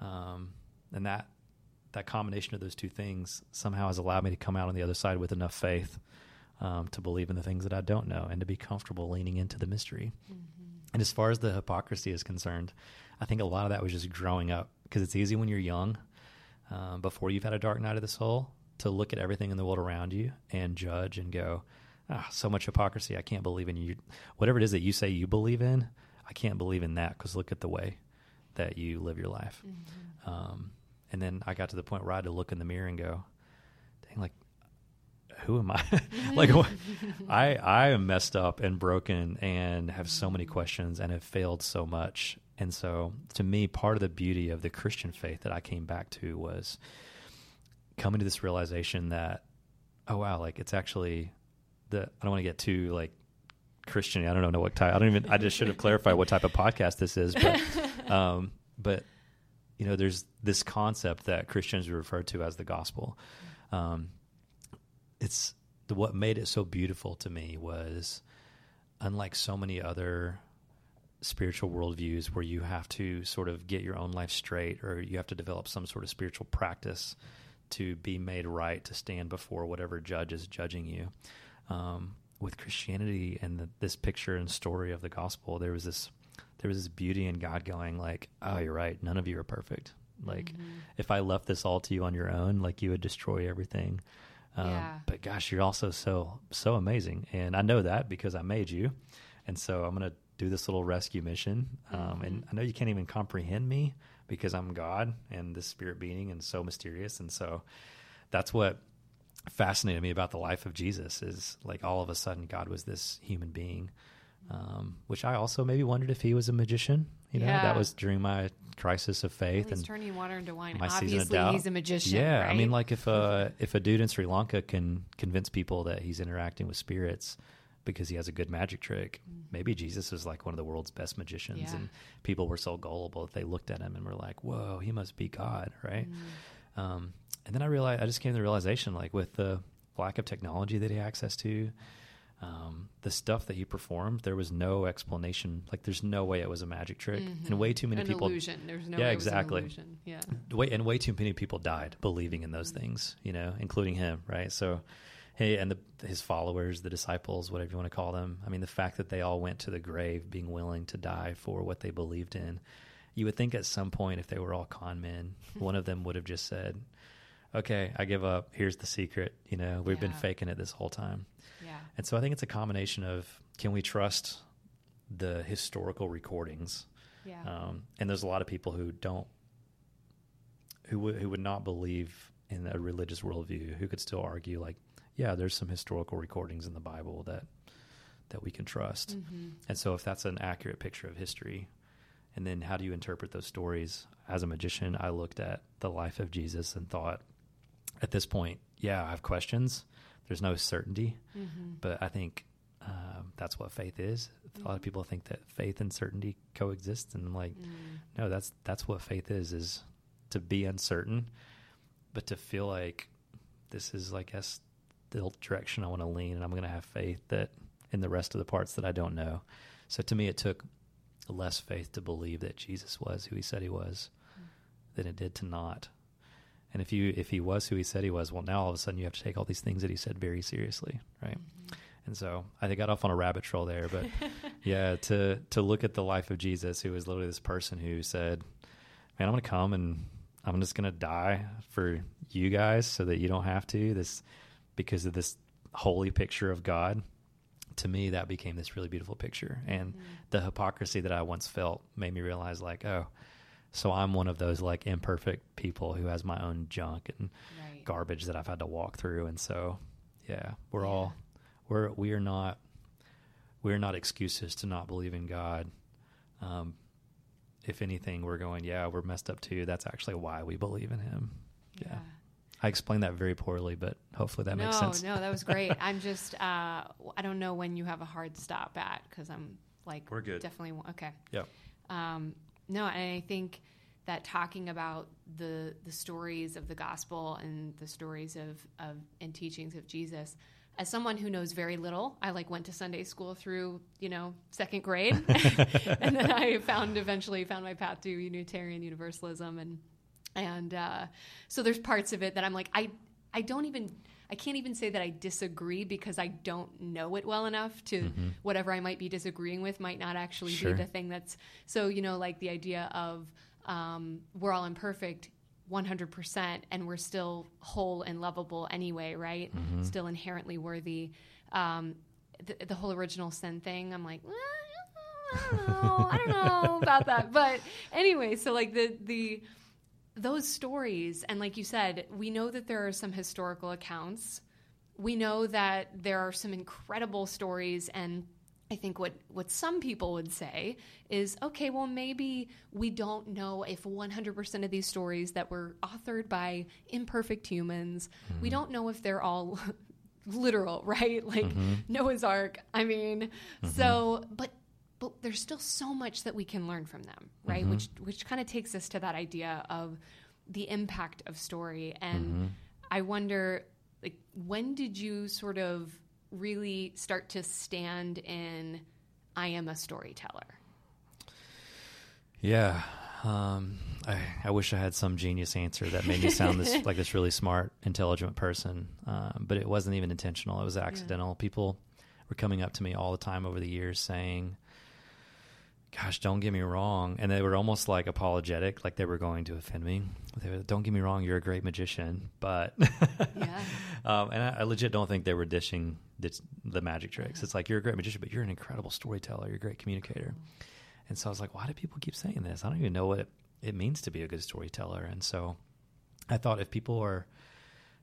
Um, and that that combination of those two things somehow has allowed me to come out on the other side with enough faith um, to believe in the things that I don't know and to be comfortable leaning into the mystery. Mm-hmm. And as far as the hypocrisy is concerned, I think a lot of that was just growing up because it's easy when you're young, um, before you've had a dark night of the soul, to look at everything in the world around you and judge and go, ah, so much hypocrisy. I can't believe in you. Whatever it is that you say you believe in, I can't believe in that because look at the way that you live your life. Mm-hmm. Um, and then I got to the point where I had to look in the mirror and go, dang, like, who am I? like, I I am messed up and broken and have so many mm-hmm. questions and have failed so much. And so, to me, part of the beauty of the Christian faith that I came back to was coming to this realization that oh wow like it's actually the i don't want to get too like christian i don't know what type i don't even i just should have clarified what type of podcast this is but um but you know there's this concept that christians refer to as the gospel um it's the, what made it so beautiful to me was unlike so many other spiritual worldviews where you have to sort of get your own life straight or you have to develop some sort of spiritual practice to be made right to stand before whatever judge is judging you. Um, with Christianity and the, this picture and story of the gospel, there was this there was this beauty in God going like, "Oh, you're right. None of you are perfect. Like, mm-hmm. if I left this all to you on your own, like you would destroy everything." Um, yeah. But gosh, you're also so so amazing, and I know that because I made you, and so I'm gonna do this little rescue mission. Um, mm-hmm. And I know you can't even comprehend me, because I'm God and this spirit being and so mysterious. And so that's what fascinated me about the life of Jesus is like all of a sudden God was this human being um, which I also maybe wondered if he was a magician. You know, Yeah. that was during my crisis of faith He's and turning water into wine. my season of Obviously, doubt. he's a magician. Yeah, I mean, like if a if a dude in Sri Lanka can convince people that he's interacting with spirits because he has a good magic trick, maybe Jesus is like one of the world's best magicians, Mm. Yeah. and people were so gullible that they looked at him and were like, "Whoa, he must be God," right? Mm. Um, and then I realized I just came to the realization, like with the lack of technology that he had access to. Um, the stuff that he performed, there was no explanation. Like, there's no way it was a magic trick, and way too many An people illusion. There's no Yeah, way it was an exactly. Yeah. way and way too many people died believing in those things you know including him right so hey and the, his followers the disciples whatever you want to call them i mean the fact that they all went to the grave being willing to die for what they believed in you would think at some point if they were all con men one of them would have just said okay i give up here's the secret you know we've been faking it this whole time Yeah. and so i think it's a combination of can we trust the historical recordings Yeah. um, and there's a lot of people who don't, who would who would not believe in a religious worldview, who could still argue like, yeah, there's some historical recordings in the Bible that that we can trust. Mm-hmm. And so, if that's an accurate picture of history, and then how do you interpret those stories? As a magician, I looked at the life of Jesus and thought, at this point, yeah, I have questions. There's no certainty, Mm-hmm. but I think um, that's what faith is. A lot of people think that faith and certainty coexist, and I'm like, Mm. no, that's that's what faith is: is to be uncertain, but to feel like this is, I guess, the direction I want to lean, and I'm going to have faith that in the rest of the parts that I don't know. So to me, it took less faith to believe that Jesus was who he said he was than it did to not. And if you if he was who he said he was, well, now all of a sudden you have to take all these things that he said very seriously, right? Mm-hmm. And so I think I got off on a rabbit trail there, but yeah, to to look at the life of Jesus, who was literally this person who said, "Man, I'm going to come and I'm just going to die for you guys, so that you don't have to." This because of this holy picture of God. To me, that became this really beautiful picture, and mm-hmm. the hypocrisy that I once felt made me realize, like, oh, so I'm one of those like imperfect people who has my own junk and Right. garbage that I've had to walk through, and so yeah, we're Yeah. all we're we are not we're not excuses to not believe in God. Um, if anything, we're going, yeah, we're messed up too. That's actually why we believe in Him. Yeah, I explained that very poorly, but hopefully that no, makes sense. no, that was great. I'm just, uh, I don't know when you have a hard stop at because I'm like, We're good. Definitely okay. Yeah. Um, no, and I think that talking about the the stories of the gospel and the stories of of and teachings of Jesus. As someone who knows very little, I like went to Sunday school through, you know, second grade, and then I found eventually found my path to Unitarian Universalism, and and uh, so there's parts of it that I'm like, I I don't even I can't even say that I disagree because I don't know it well enough to whatever I might be disagreeing with might not actually Sure. be the thing that's so you know like the idea of um, we're all imperfect 100% and we're still whole and lovable anyway right still inherently worthy um, the, the whole original sin thing i'm like "Eh, I don't know. I don't know about that. But anyway, so like the the those stories and like you said, we know that there are some historical accounts. We know that there are some incredible stories and I think what, what some people would say is okay, well, maybe we don't know if 100% of these stories that were authored by imperfect humans, we mm-hmm. don't know if they're all literal, right? Like mm-hmm. Noah's Ark. I mean, mm-hmm. so, but but there's still so much that we can learn from them, right? Which which kind of takes us to that idea of the impact of story. And I wonder, like, when did you sort of really start to stand in I am a storyteller? Yeah. Um, I, I wish I had some genius answer that made me sound this like this really smart, intelligent person. Um, but it wasn't even intentional. It was accidental. People were coming up to me all the time over the years saying, "Gosh, don't get me wrong," and they were almost like apologetic, like they were going to offend me. They were, "Don't get me wrong, you're a great magician," but Yeah. um, and I, I legit don't think they were dishing this, the magic tricks. It's like you're a great magician, but you're an incredible storyteller. You're a great communicator. And so I was like, why do people keep saying this? I don't even know what it, it means to be a good storyteller. And so I thought if people are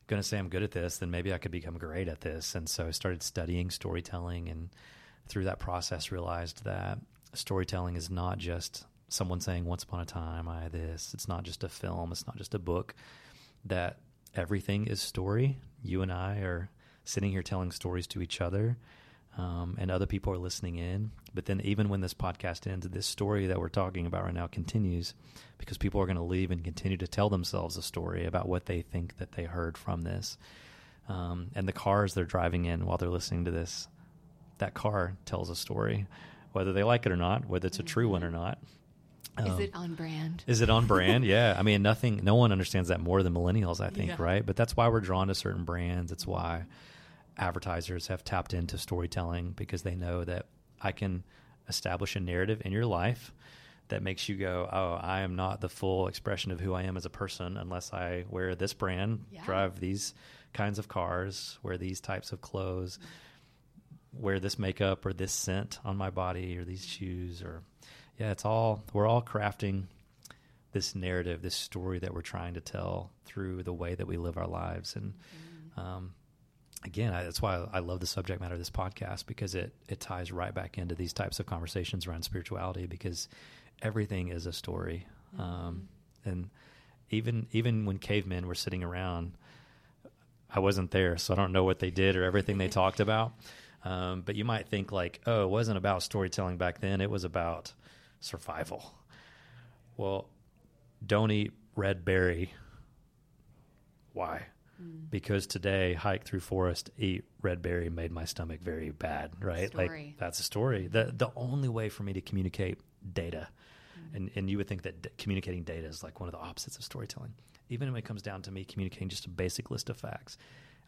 going to say I'm good at this, then maybe I could become great at this. And so I started studying storytelling and through that process realized that storytelling is not just someone saying once upon a time I this. It's not just a film, it's not just a book. That everything is story. You and I are sitting here telling stories to each other. Um, and other people are listening in. But then, even when this podcast ends, this story that we're talking about right now continues because people are going to leave and continue to tell themselves a story about what they think that they heard from this. Um, and the cars they're driving in while they're listening to this, that car tells a story, whether they like it or not, whether it's a true one or not. Um, is it on brand? Is it on brand? yeah. I mean, nothing, no one understands that more than millennials, I think, yeah. right? But that's why we're drawn to certain brands. It's why advertisers have tapped into storytelling because they know that I can establish a narrative in your life that makes you go, oh, I am not the full expression of who I am as a person unless I wear this brand, yeah. drive these kinds of cars, wear these types of clothes, wear this makeup or this scent on my body or these shoes or yeah, it's all we're all crafting this narrative, this story that we're trying to tell through the way that we live our lives and mm-hmm. um, again, I, that's why I love the subject matter of this podcast because it it ties right back into these types of conversations around spirituality because everything is a story, mm-hmm. um, and even even when cavemen were sitting around, I wasn't there, so I don't know what they did or everything they talked about. Um, but you might think like, oh, it wasn't about storytelling back then; it was about survival. Well, don't eat red berry. Why? Mm. Because today, hike through forest, eat red berry made my stomach very bad. Right? Story. Like that's a story. The the only way for me to communicate data, mm. and and you would think that d- communicating data is like one of the opposites of storytelling. Even when it comes down to me communicating just a basic list of facts,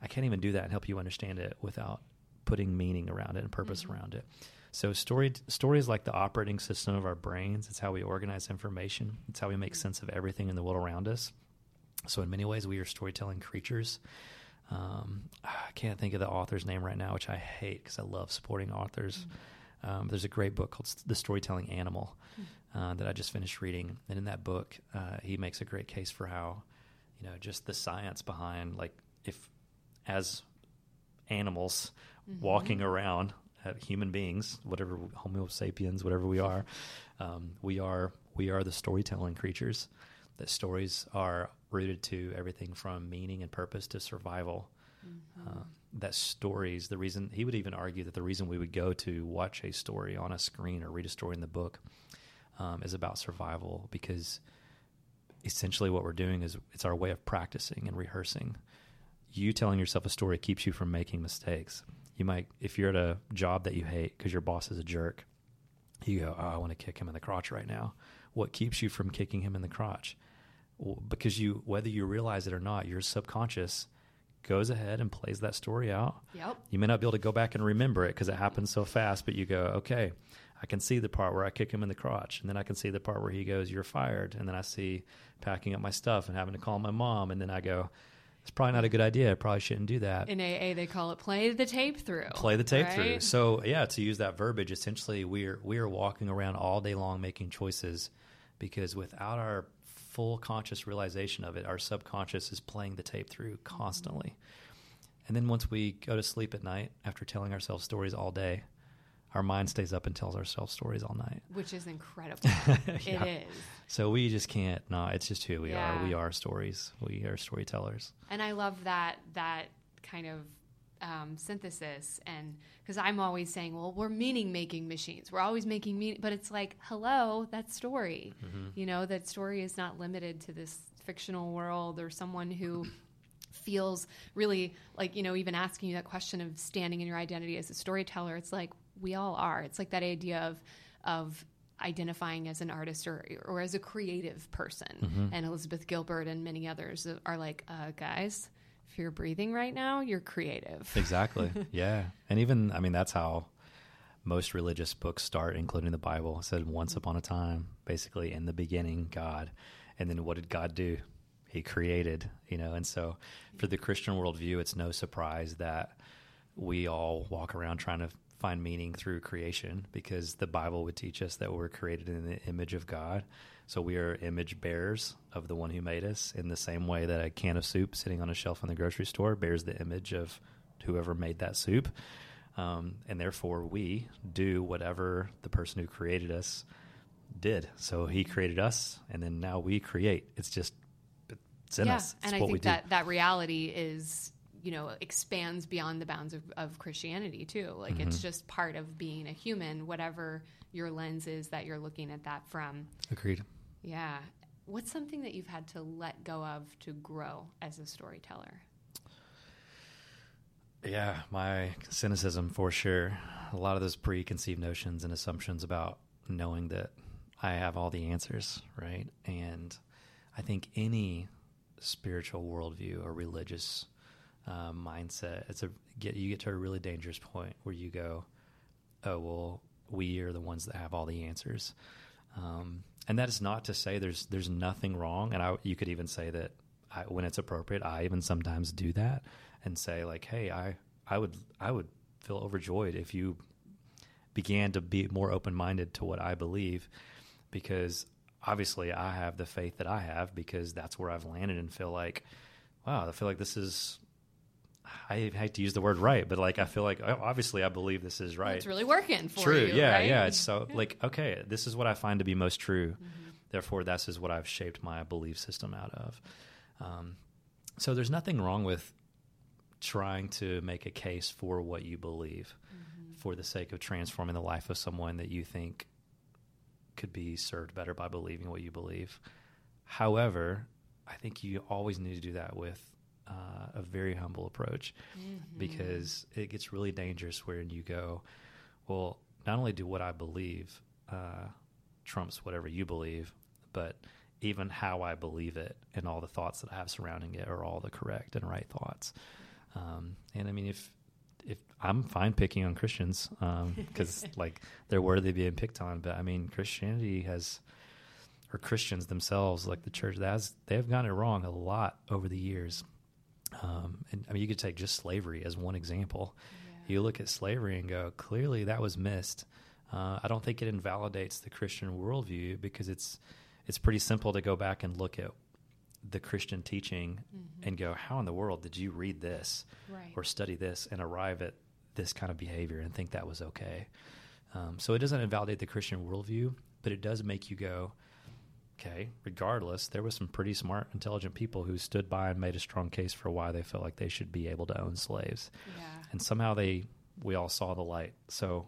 I can't even do that and help you understand it without putting meaning around it and purpose mm-hmm. around it. So story story is like the operating system of our brains. It's how we organize information. It's how we make sense of everything in the world around us. So, in many ways, we are storytelling creatures. Um, I can't think of the author's name right now, which I hate because I love supporting authors. Mm-hmm. Um, there's a great book called The Storytelling Animal mm-hmm. uh, that I just finished reading, and in that book, uh, he makes a great case for how, you know, just the science behind like if as animals mm-hmm. walking around, human beings, whatever Homo sapiens, whatever we are, um, we are we are the storytelling creatures. That stories are rooted to everything from meaning and purpose to survival. Mm-hmm. Uh, that stories, the reason he would even argue that the reason we would go to watch a story on a screen or read a story in the book um, is about survival because essentially what we're doing is it's our way of practicing and rehearsing. You telling yourself a story keeps you from making mistakes. You might, if you're at a job that you hate because your boss is a jerk, you go, oh, I want to kick him in the crotch right now. What keeps you from kicking him in the crotch? because you whether you realize it or not, your subconscious goes ahead and plays that story out. Yep. You may not be able to go back and remember it because it happens so fast, but you go, okay, I can see the part where I kick him in the crotch, and then I can see the part where he goes, "You're fired," and then I see packing up my stuff and having to call my mom, and then I go. It's probably not a good idea. I probably shouldn't do that. In AA, they call it play the tape through. Play the tape right? through. So yeah, to use that verbiage, essentially, we're we are walking around all day long making choices because without our full conscious realization of it, our subconscious is playing the tape through constantly. Mm-hmm. And then once we go to sleep at night after telling ourselves stories all day, our mind stays up and tells ourselves stories all night. Which is incredible. yeah. It is. So we just can't no, it's just who we yeah. are. We are stories. We are storytellers. And I love that that kind of um, synthesis and because i'm always saying well we're meaning making machines we're always making meaning but it's like hello that story mm-hmm. you know that story is not limited to this fictional world or someone who feels really like you know even asking you that question of standing in your identity as a storyteller it's like we all are it's like that idea of of identifying as an artist or or as a creative person mm-hmm. and elizabeth gilbert and many others are like uh, guys if you're breathing right now, you're creative. Exactly. yeah. And even, I mean, that's how most religious books start, including the Bible. It said, once upon a time, basically, in the beginning, God. And then what did God do? He created, you know. And so for the Christian worldview, it's no surprise that we all walk around trying to find meaning through creation because the Bible would teach us that we're created in the image of God. So we are image bearers of the one who made us in the same way that a can of soup sitting on a shelf in the grocery store bears the image of whoever made that soup. Um, and therefore, we do whatever the person who created us did. So he created us, and then now we create. It's just it's in yeah, us. It's and I think do. that that reality is you know expands beyond the bounds of, of Christianity too. Like Mm-hmm. it's just part of being a human, whatever your lens is that you're looking at that from. Agreed. Yeah. What's something that you've had to let go of to grow as a storyteller? Yeah, my cynicism for sure. A lot of those preconceived notions and assumptions about knowing that I have all the answers, right? And I think any spiritual worldview or religious uh, mindset, it's a get you get to a really dangerous point where you go, oh well, we are the ones that have all the answers, um, and that is not to say there's there's nothing wrong. And I, you could even say that I, when it's appropriate, I even sometimes do that and say like, hey, I I would I would feel overjoyed if you began to be more open minded to what I believe, because obviously I have the faith that I have because that's where I've landed and feel like, wow, I feel like this is. I hate to use the word right, but like I feel like oh, obviously I believe this is right. It's really working for true, you. yeah, right? yeah. It's so like okay, this is what I find to be most true. Therefore, this is what I've shaped my belief system out of. Um, so there's nothing wrong with trying to make a case for what you believe for the sake of transforming the life of someone that you think could be served better by believing what you believe. However, I think you always need to do that with uh, a very humble approach because it gets really dangerous when you go, well, not only do what I believe uh, trumps whatever you believe, but even how I believe it and all the thoughts that I have surrounding it are all the correct and right thoughts. Um, and I mean, if if I'm fine picking on Christians because like they're worthy of being picked on, but I mean, Christianity has or Christians themselves, like the church, that has they have gotten it wrong a lot over the years. Um, and I mean, you could take just slavery as one example. You look at slavery and go, clearly that was missed. Uh, I don't think it invalidates the Christian worldview because it's it's pretty simple to go back and look at the Christian teaching and go, how in the world did you read this Right. or study this and arrive at this kind of behavior and think that was okay? Um, so it doesn't invalidate the Christian worldview, but it does make you go, okay, regardless, there was some pretty smart, intelligent people who stood by and made a strong case for why they felt like they should be able to own slaves. Yeah. And somehow they, we all saw the light. So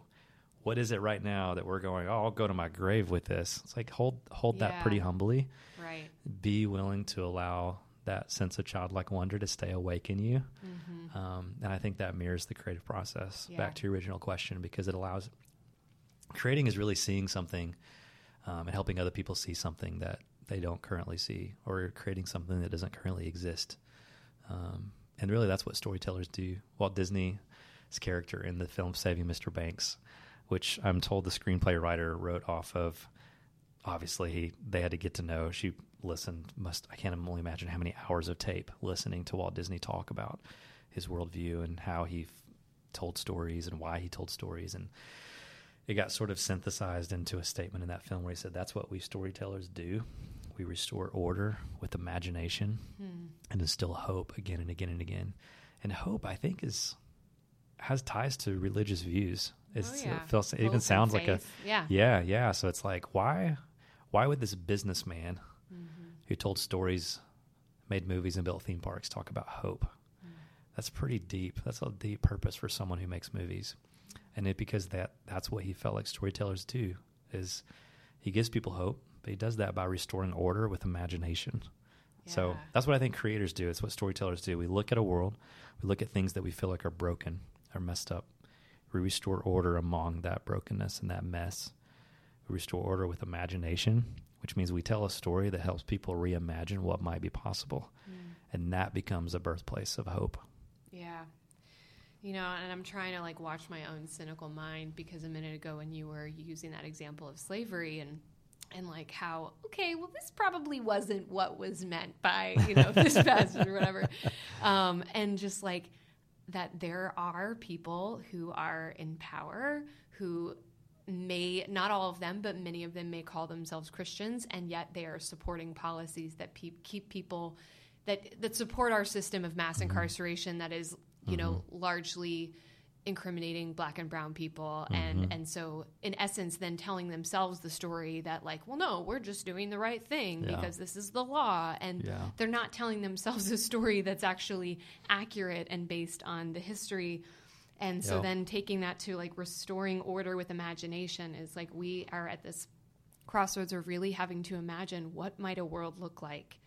what is it right now that we're going, oh, I'll go to my grave with this? It's like, hold, hold that pretty humbly. Right. Be willing to allow that sense of childlike wonder to stay awake in you. Mm-hmm. Um, and I think that mirrors the creative process. Yeah. Back to your original question, because it allows creating is really seeing something um, and helping other people see something that they don't currently see, or creating something that doesn't currently exist. Um, and really, that's what storytellers do. Walt Disney's character in the film Saving Mr. Banks, which I'm told the screenplay writer wrote off of. Obviously, he, they had to get to know. She listened. Must I can't only imagine how many hours of tape listening to Walt Disney talk about his worldview and how he f- told stories and why he told stories and it got sort of synthesized into a statement in that film where he said that's what we storytellers do. We restore order with imagination and instill hope again and again and again. And hope i think is has ties to religious views. It's, Oh, yeah. it, feels, it even Hope sounds like a. Yeah. yeah yeah. So it's like why why would this businessman who told stories made movies and built theme parks talk about hope? That's pretty deep. That's a deep purpose for someone who makes movies and it because that that's what he felt like storytellers do is he gives people hope but he does that by restoring order with imagination. So that's what i think creators do. It's what storytellers do. We look at a world we look at things that we feel like are broken or messed up. We restore order among that brokenness and that mess. We restore order with imagination which means we tell a story that helps people reimagine what might be possible. Mm. And that becomes a birthplace of hope. Yeah. You know, and I'm trying to like watch my own cynical mind because a minute ago when you were using that example of slavery and and like how okay, well this probably wasn't what was meant by, you know, this passage or whatever. Um and just like that there are people who are in power who may not all of them but many of them may call themselves Christians and yet they are supporting policies that pe- keep people that that support our system of mass incarceration that is you know mm-hmm. largely incriminating black and brown people mm-hmm. and and so in essence then telling themselves the story that like well no we're just doing the right thing Yeah. because this is the law and Yeah. they're not telling themselves a story that's actually accurate and based on the history and so Yeah. then taking that to like restoring order with imagination is like we are at this crossroads of really having to imagine what might a world look like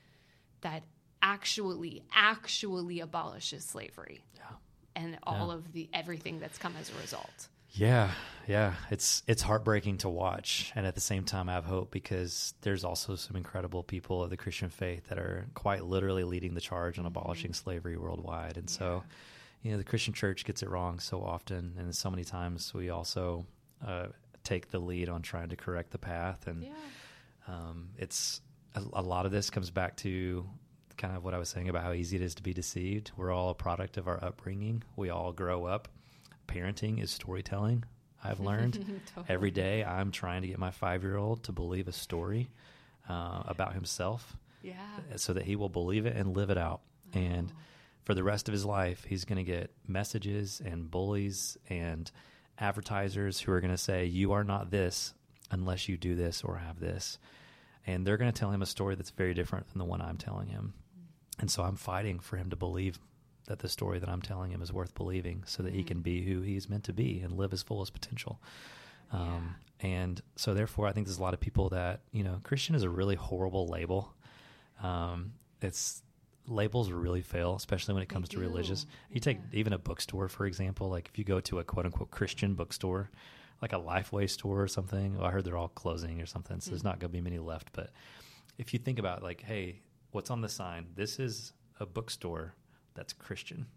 that actually actually abolishes slavery. Yeah. and all Yeah. of the everything that's come as a result. Yeah, yeah, it's it's heartbreaking to watch, and at the same time, I have hope because there's also some incredible people of the Christian faith that are quite literally leading the charge on abolishing slavery worldwide. And so, you know, the Christian church gets it wrong so often, and so many times we also uh, take the lead on trying to correct the path, and um, it's a, a lot of this comes back to kind of what I was saying about how easy it is to be deceived. We're all a product of our upbringing. We all grow up. Parenting is storytelling. I've learned every day. I'm trying to get my five year old to believe a story uh, about himself yeah so that he will believe it and live it out. And for the rest of his life, he's going to get messages and bullies and advertisers who are going to say, You are not this unless you do this or have this. And they're going to tell him a story that's very different than the one I'm telling him. And so I'm fighting for him to believe that the story that I'm telling him is worth believing so that he can be who he's meant to be and live his fullest potential. Um, And so, therefore, I think there's a lot of people that, you know, Christian is a really horrible label. Um, it's labels really fail, especially when it comes to religious. You take even a bookstore, for example, like if you go to a quote unquote Christian bookstore, like a Lifeway store or something, well, I heard they're all closing or something, so there's not going to be many left. But if you think about like, hey, what's on the sign? This is a bookstore that's Christian.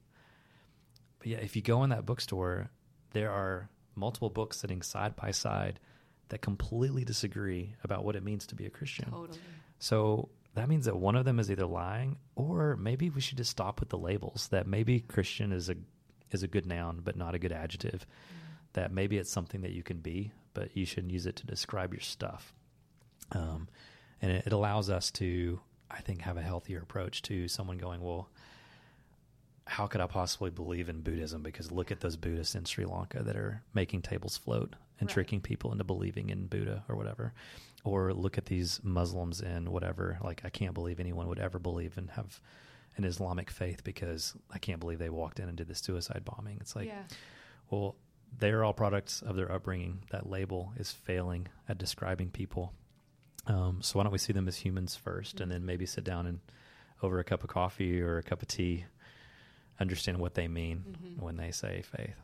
But yeah, if you go in that bookstore, there are multiple books sitting side by side that completely disagree about what it means to be a Christian. totally So that means that one of them is either lying, or maybe we should just stop with the labels. That maybe Christian is a is a good noun, but not a good adjective. That maybe it's something that you can be, but you shouldn't use it to describe your stuff. Um, and it, it allows us to, I think, have a healthier approach to someone going, well, how could I possibly believe in Buddhism? Because look at those Buddhists in Sri Lanka that are making tables float and Right. tricking people into believing in Buddha or whatever. Or look at these Muslims in whatever. Like, I can't believe anyone would ever believe and have an Islamic faith because I can't believe they walked in and did the suicide bombing. It's like, yeah well, they're all products of their upbringing. That label is failing at describing people. Um, so why don't we see them as humans 1st and then maybe sit down and over a cup of coffee or a cup of tea, understand what they mean when they say faith.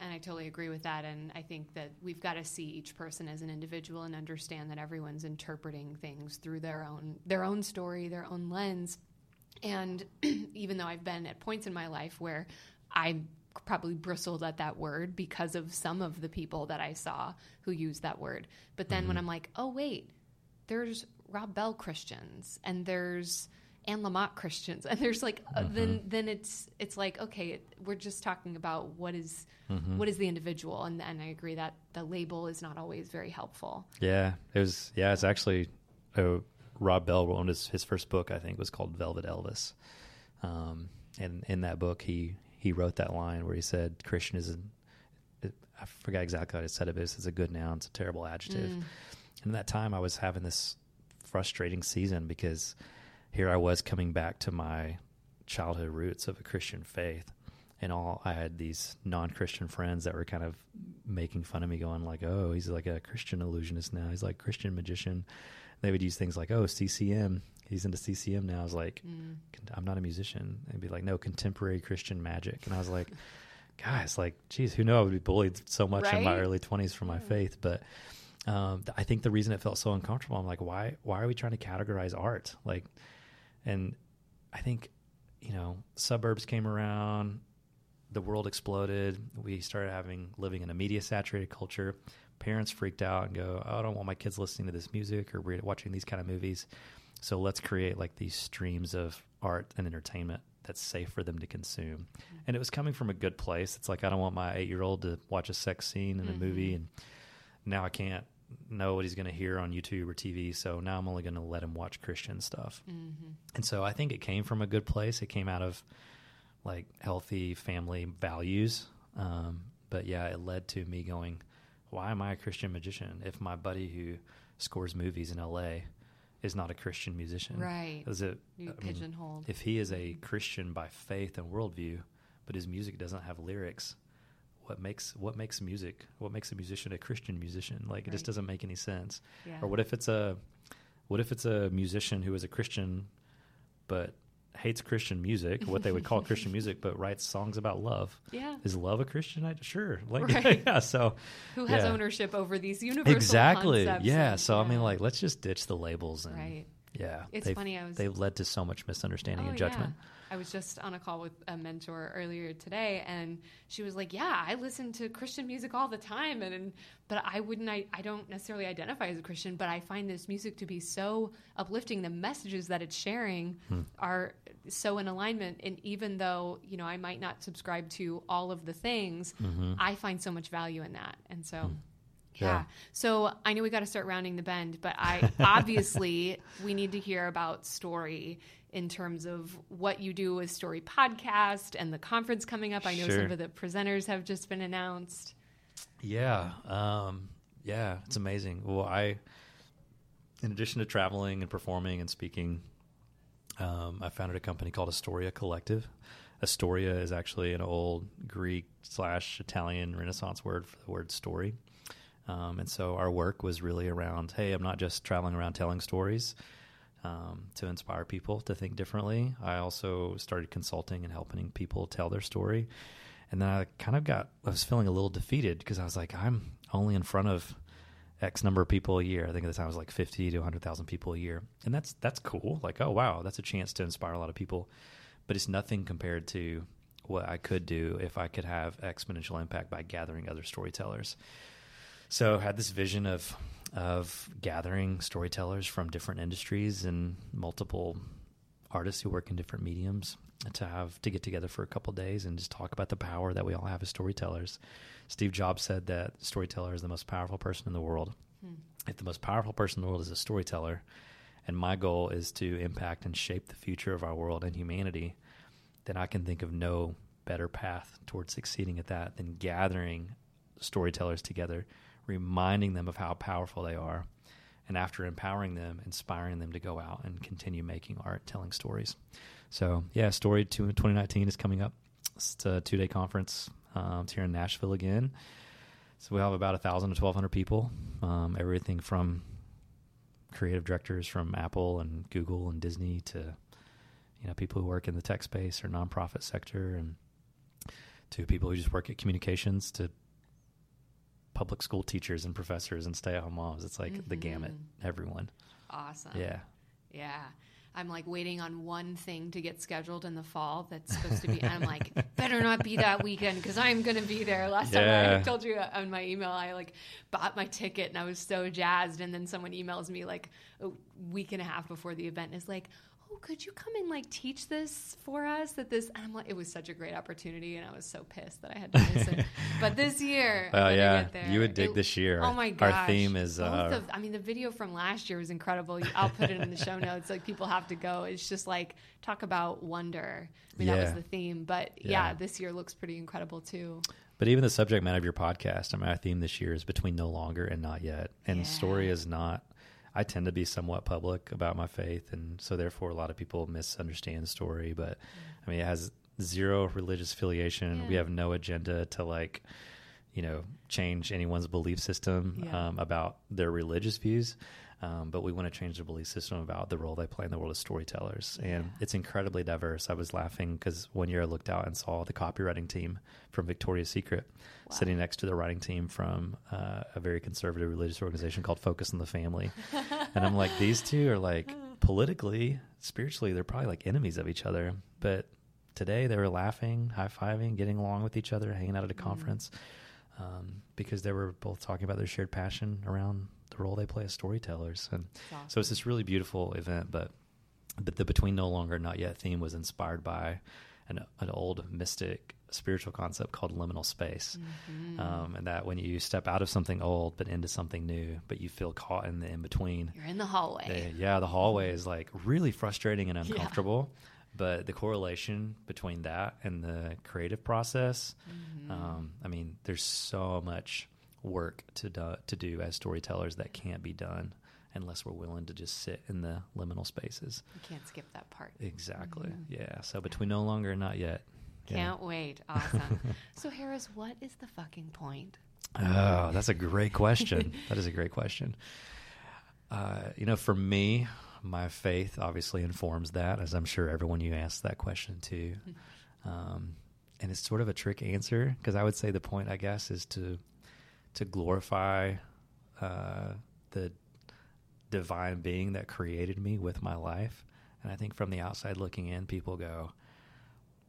And I totally agree with that. And I think that we've got to see each person as an individual and understand that everyone's interpreting things through their own their own story, their own lens. And even though I've been at points in my life where I probably bristled at that word because of some of the people that I saw who used that word. But then when I'm like, oh wait, there's Rob Bell Christians and there's Anne Lamott Christians and there's like uh, then then it's it's like okay it, we're just talking about what is what is the individual and and I agree that the label is not always very helpful. Yeah, it was. Yeah, it's actually uh, Rob Bell wrote his, his first book. I think was called Velvet Elvis, um, and in that book he he wrote that line where he said Christian is. I forgot exactly what he said it, but it's a good noun. It's a terrible adjective. And in that time, I was having this frustrating season because here I was coming back to my childhood roots of a Christian faith. And all I had these non-Christian friends that were kind of making fun of me, going like, "Oh, he's like a Christian illusionist now. He's like Christian magician." They would use things like, "Oh, CCM. He's into CCM now." I was like, mm. "Con- "I'm not a musician." And be like, "No, contemporary Christian magic." And I was like, "Guys, like, geez, who knew I would be bullied so much in my early 20s for my faith?" But um, I think the reason it felt so uncomfortable, I'm like, why? Why are we trying to categorize art? Like, and I think, you know, suburbs came around, the world exploded. We started having living in a media saturated culture. Parents freaked out and go, oh, I don't want my kids listening to this music or re- watching these kind of movies. So let's create like these streams of art and entertainment that's safe for them to consume. And it was coming from a good place. It's like I don't want my eight year old to watch a sex scene in a movie and now I can't know what he's going to hear on YouTube or TV. So now I'm only going to let him watch Christian stuff. And so I think it came from a good place. It came out of like healthy family values. Um, but yeah, it led to me going, why am I a Christian magician if my buddy who scores movies in L.A. is not a Christian musician? Right. Is it You I mean, pigeonholed. if he is a Christian by faith and worldview, but his music doesn't have lyrics, what makes what makes music? What makes a musician a Christian musician? Like it just doesn't make any sense. yeah. Or what if it's a what if it's a musician who is a Christian but hates Christian music, what they would call Christian music, but writes songs about love? yeah. Is love a Christian? I, sure. Like Right. yeah, so Who has yeah. ownership over these universal exactly. Yeah. So I mean like let's just ditch the labels and right. Yeah. It's they've, funny. I was they've led to so much misunderstanding Oh, and judgment. Yeah. I was just on a call with a mentor earlier today, and she was like, "Yeah, I listen to Christian music all the time, and, and but I wouldn't. I, I don't necessarily identify as a Christian, but I find this music to be so uplifting. The messages that it's sharing Hmm. are so in alignment, and even though you know I might not subscribe to all of the things, Mm-hmm. I find so much value in that, and so." Hmm. Yeah. Yeah. So I know we got to start rounding the bend, but I obviously we need to hear about story in terms of what you do with Story Podcast and the conference coming up. I know Sure. some of the presenters have just been announced. Yeah. Um, yeah, it's amazing. Well, I, in addition to traveling and performing and speaking, um, I founded a company called Astoria Collective. Astoria is actually an old Greek slash Italian Renaissance word for the word story. Um, and so our work was really around hey, I'm not just traveling around telling stories um, to inspire people to think differently. I also started consulting and helping people tell their story. And then I kind of got, I was feeling a little defeated because I was like, I'm only in front of X number of people a year. I think at the time it was like 50 to 100,000 people a year. And that's, that's cool. Like, oh, wow, that's a chance to inspire a lot of people. But it's nothing compared to what I could do if I could have exponential impact by gathering other storytellers. So I had this vision of of gathering storytellers from different industries and multiple artists who work in different mediums to have to get together for a couple days and just talk about the power that we all have as storytellers. Steve Jobs said that storyteller is the most powerful person in the world. Hmm. If the most powerful person in the world is a storyteller, and my goal is to impact and shape the future of our world and humanity, then I can think of no better path towards succeeding at that than gathering storytellers together, reminding them of how powerful they are, and after empowering them, inspiring them to go out and continue making art, telling stories. So, yeah, Story 2 2019 is coming up. It's a two day conference. Um, it's here in Nashville again. So, we have about 1,000 to 1,200 people, um, everything from creative directors from Apple and Google and Disney to you know people who work in the tech space or nonprofit sector and to people who just work at communications to public school teachers and professors and stay-at-home moms it's like the gamut Mhm. everyone Awesome. yeah Yeah. I'm like waiting on one thing to get scheduled in the fall that's supposed to be. And I'm like, better not be that weekend because I'm going to be there. Last time I told you on my email, I like bought my ticket and I was so jazzed. And then someone emails me like a week and a half before the event and is like, oh, could you come and like teach this for us? That this, and I'm like, it was such a great opportunity. And I was so pissed that I had to miss it. But this year, oh gonna yeah there. you would dig It- this year Oh my gosh! our theme is uh, of- I mean, the video from last year was incredible. I'll put it in the show notes. Like people have to go. It's just like talk about wonder. I mean, that was the theme. But yeah. Yeah. this year looks pretty incredible too. But even the subject matter of your podcast, I mean, our theme this year is between no longer and not yet. And Yeah. story is not. I tend to be somewhat public about my faith, and so therefore a lot of people misunderstand the story. But I mean, it has zero religious affiliation. We have no agenda to like, you know, change anyone's belief system Yeah. um, about their religious views. Um, but we want to change the belief system about the role they play in the world as storytellers. And Yeah. it's incredibly diverse. I was laughing because one year I looked out and saw the copywriting team from Victoria's Secret Wow. sitting next to the writing team from uh, a very conservative religious organization called Focus on the Family. and I'm like, these two are like politically, spiritually, they're probably like enemies of each other. But today they were laughing, high fiving, getting along with each other, hanging out at a Mhm. conference um, because they were both talking about their shared passion around the role they play as storytellers. And awesome. so it's this really beautiful event, but but the between no longer not yet theme was inspired by an an old mystic spiritual concept called liminal space. Mhm. Um, and that when you step out of something old but into something new, but you feel caught in the in between, You're in the hallway. yeah, the hallway is like really frustrating and uncomfortable. but the correlation between that and the creative process, Mm-hmm. um, I mean, there's so much work to do, to do as storytellers that can't be done unless we're willing to just sit in the liminal spaces. You can't skip that part. Exactly. Yeah. So between no longer and not yet. Yeah. Can't wait. Awesome. so, Harris, what is the fucking point? Oh, that's a great question. that is a great question. Uh, you know, for me, my faith obviously informs that, as I'm sure everyone you ask that question to. Um, and it's sort of a trick answer because I would say the point, I guess, is to to glorify uh, the divine being that created me with my life. And I think from the outside looking in, people go,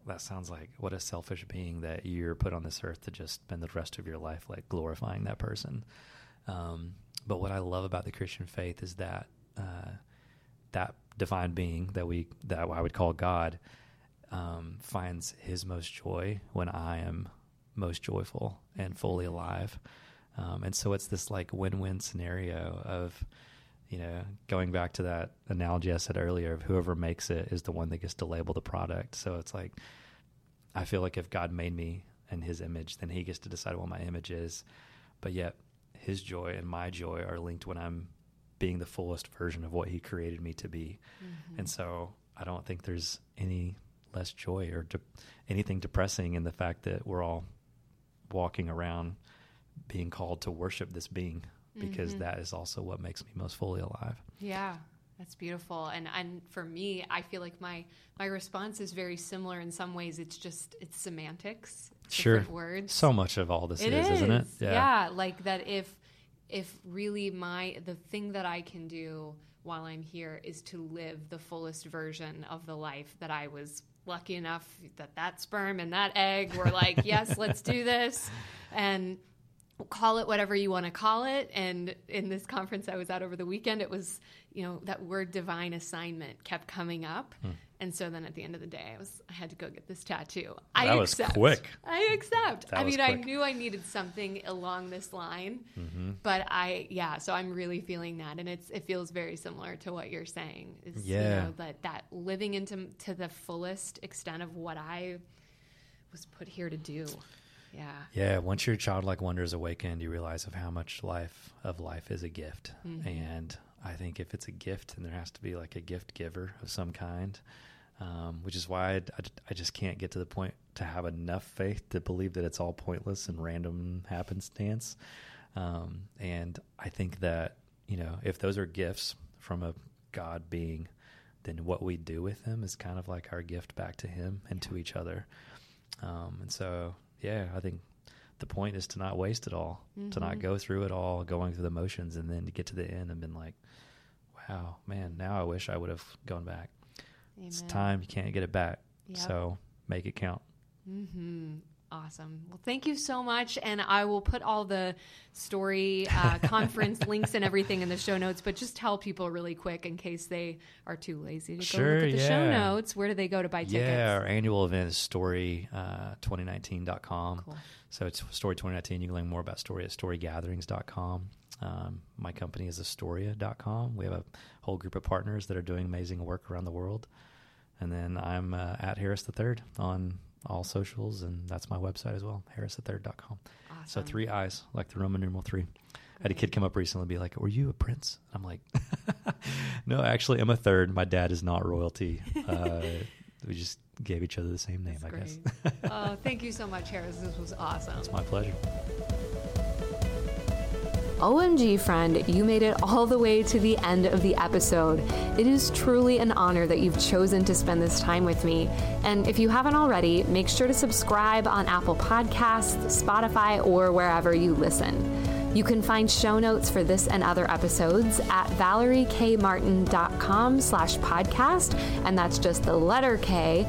that sounds like what a selfish being that you're put on this earth to just spend the rest of your life like glorifying that person. Um, but what I love about the Christian faith is that uh, that divine being that we that I would call God um, finds His most joy when I am most joyful and fully alive. Um, and so it's this like win-win scenario of you know, going back to that analogy I said earlier of whoever makes it is the one that gets to label the product. So it's like, I feel like if God made me in his image, then he gets to decide what my image is. But yet, his joy and my joy are linked when I'm being the fullest version of what he created me to be. Mm-hmm. And so I don't think there's any less joy or de- anything depressing in the fact that we're all walking around being called to worship this being because Mhm. that is also what makes me most fully alive. Yeah, that's beautiful. And and for me, I feel like my my response is very similar in some ways. It's just it's semantics, Sure. words. So much of all this It is, isn't it? Yeah. like that. If if really my the thing that I can do while I'm here is to live the fullest version of the life that I was lucky enough that that sperm and that egg were like, yes, let's do this, and call it whatever you want to call it. And in this conference I was at over the weekend, it was you know that word divine assignment kept coming up. Hmm. And so then at the end of the day, I was I had to go get this tattoo. I That was accept. quick. I accept. That I was mean, I knew I needed something along this line, hmm but I yeah. So I'm really feeling that, and it's it feels very similar to what you're saying. Is, Yeah. You know, that that living into to the fullest extent of what I was put here to do. Yeah. Yeah, once your childlike wonder is awakened, you realize of how much life of life is a gift. Mhm. And I think if it's a gift, then there has to be like a gift giver of some kind, um, which is why I, I, I just can't get to the point to have enough faith to believe that it's all pointless and random happenstance. Um, and I think that, you know, if those are gifts from a God being, then what we do with them is kind of like our gift back to Him and to each other. Um, and so, yeah, I think the point is to not waste it all, to not Mhm. go through it all, going through the motions, and then to get to the end and been like, wow, man, now I wish I would have gone back. It's time. You can't get it back. Yep. So make it count. Mm-hmm. Awesome. Well, thank you so much. And I will put all the story uh, conference links and everything in the show notes, but just tell people really quick in case they are too lazy to go look at the show notes. Where do they go to buy tickets? Yeah, our annual event is story uh, 2019.com. Cool. So it's Story 2019. You can learn more about Story at storygatherings.com. Um, my company is Astoria.com. We have a whole group of partners that are doing amazing work around the world. And then I'm uh, at Harris the Third on all socials, and that's my website as well, harristhethird.com. Awesome. So three eyes, like the Roman numeral three. I had a kid come up recently and be like, Were you a prince? I'm like, No, actually, I'm a third. My dad is not royalty. Uh, we just gave each other the same name, That's I guess. oh, thank you so much, Harris. This was awesome. It's my pleasure. OMG, friend, you made it all the way to the end of the episode. It is truly an honor that you've chosen to spend this time with me. And if you haven't already, make sure to subscribe on Apple Podcasts, Spotify, or wherever you listen. You can find show notes for this and other episodes at valeriekmartin.com slash podcast, and that's just the letter K.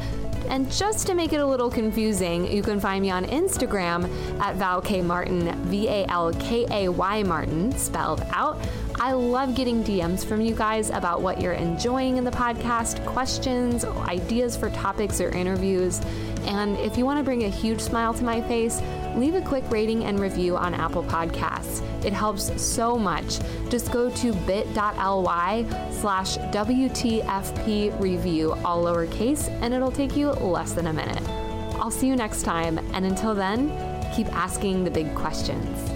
And just to make it a little confusing, you can find me on Instagram at Val K Martin, V A L K A Y Martin, spelled out. I love getting DMs from you guys about what you're enjoying in the podcast, questions, ideas for topics or interviews. And if you want to bring a huge smile to my face, leave a quick rating and review on Apple Podcasts. It helps so much. Just go to bit.ly slash WTFP review, all lowercase, and it'll take you less than a minute. I'll see you next time, and until then, keep asking the big questions.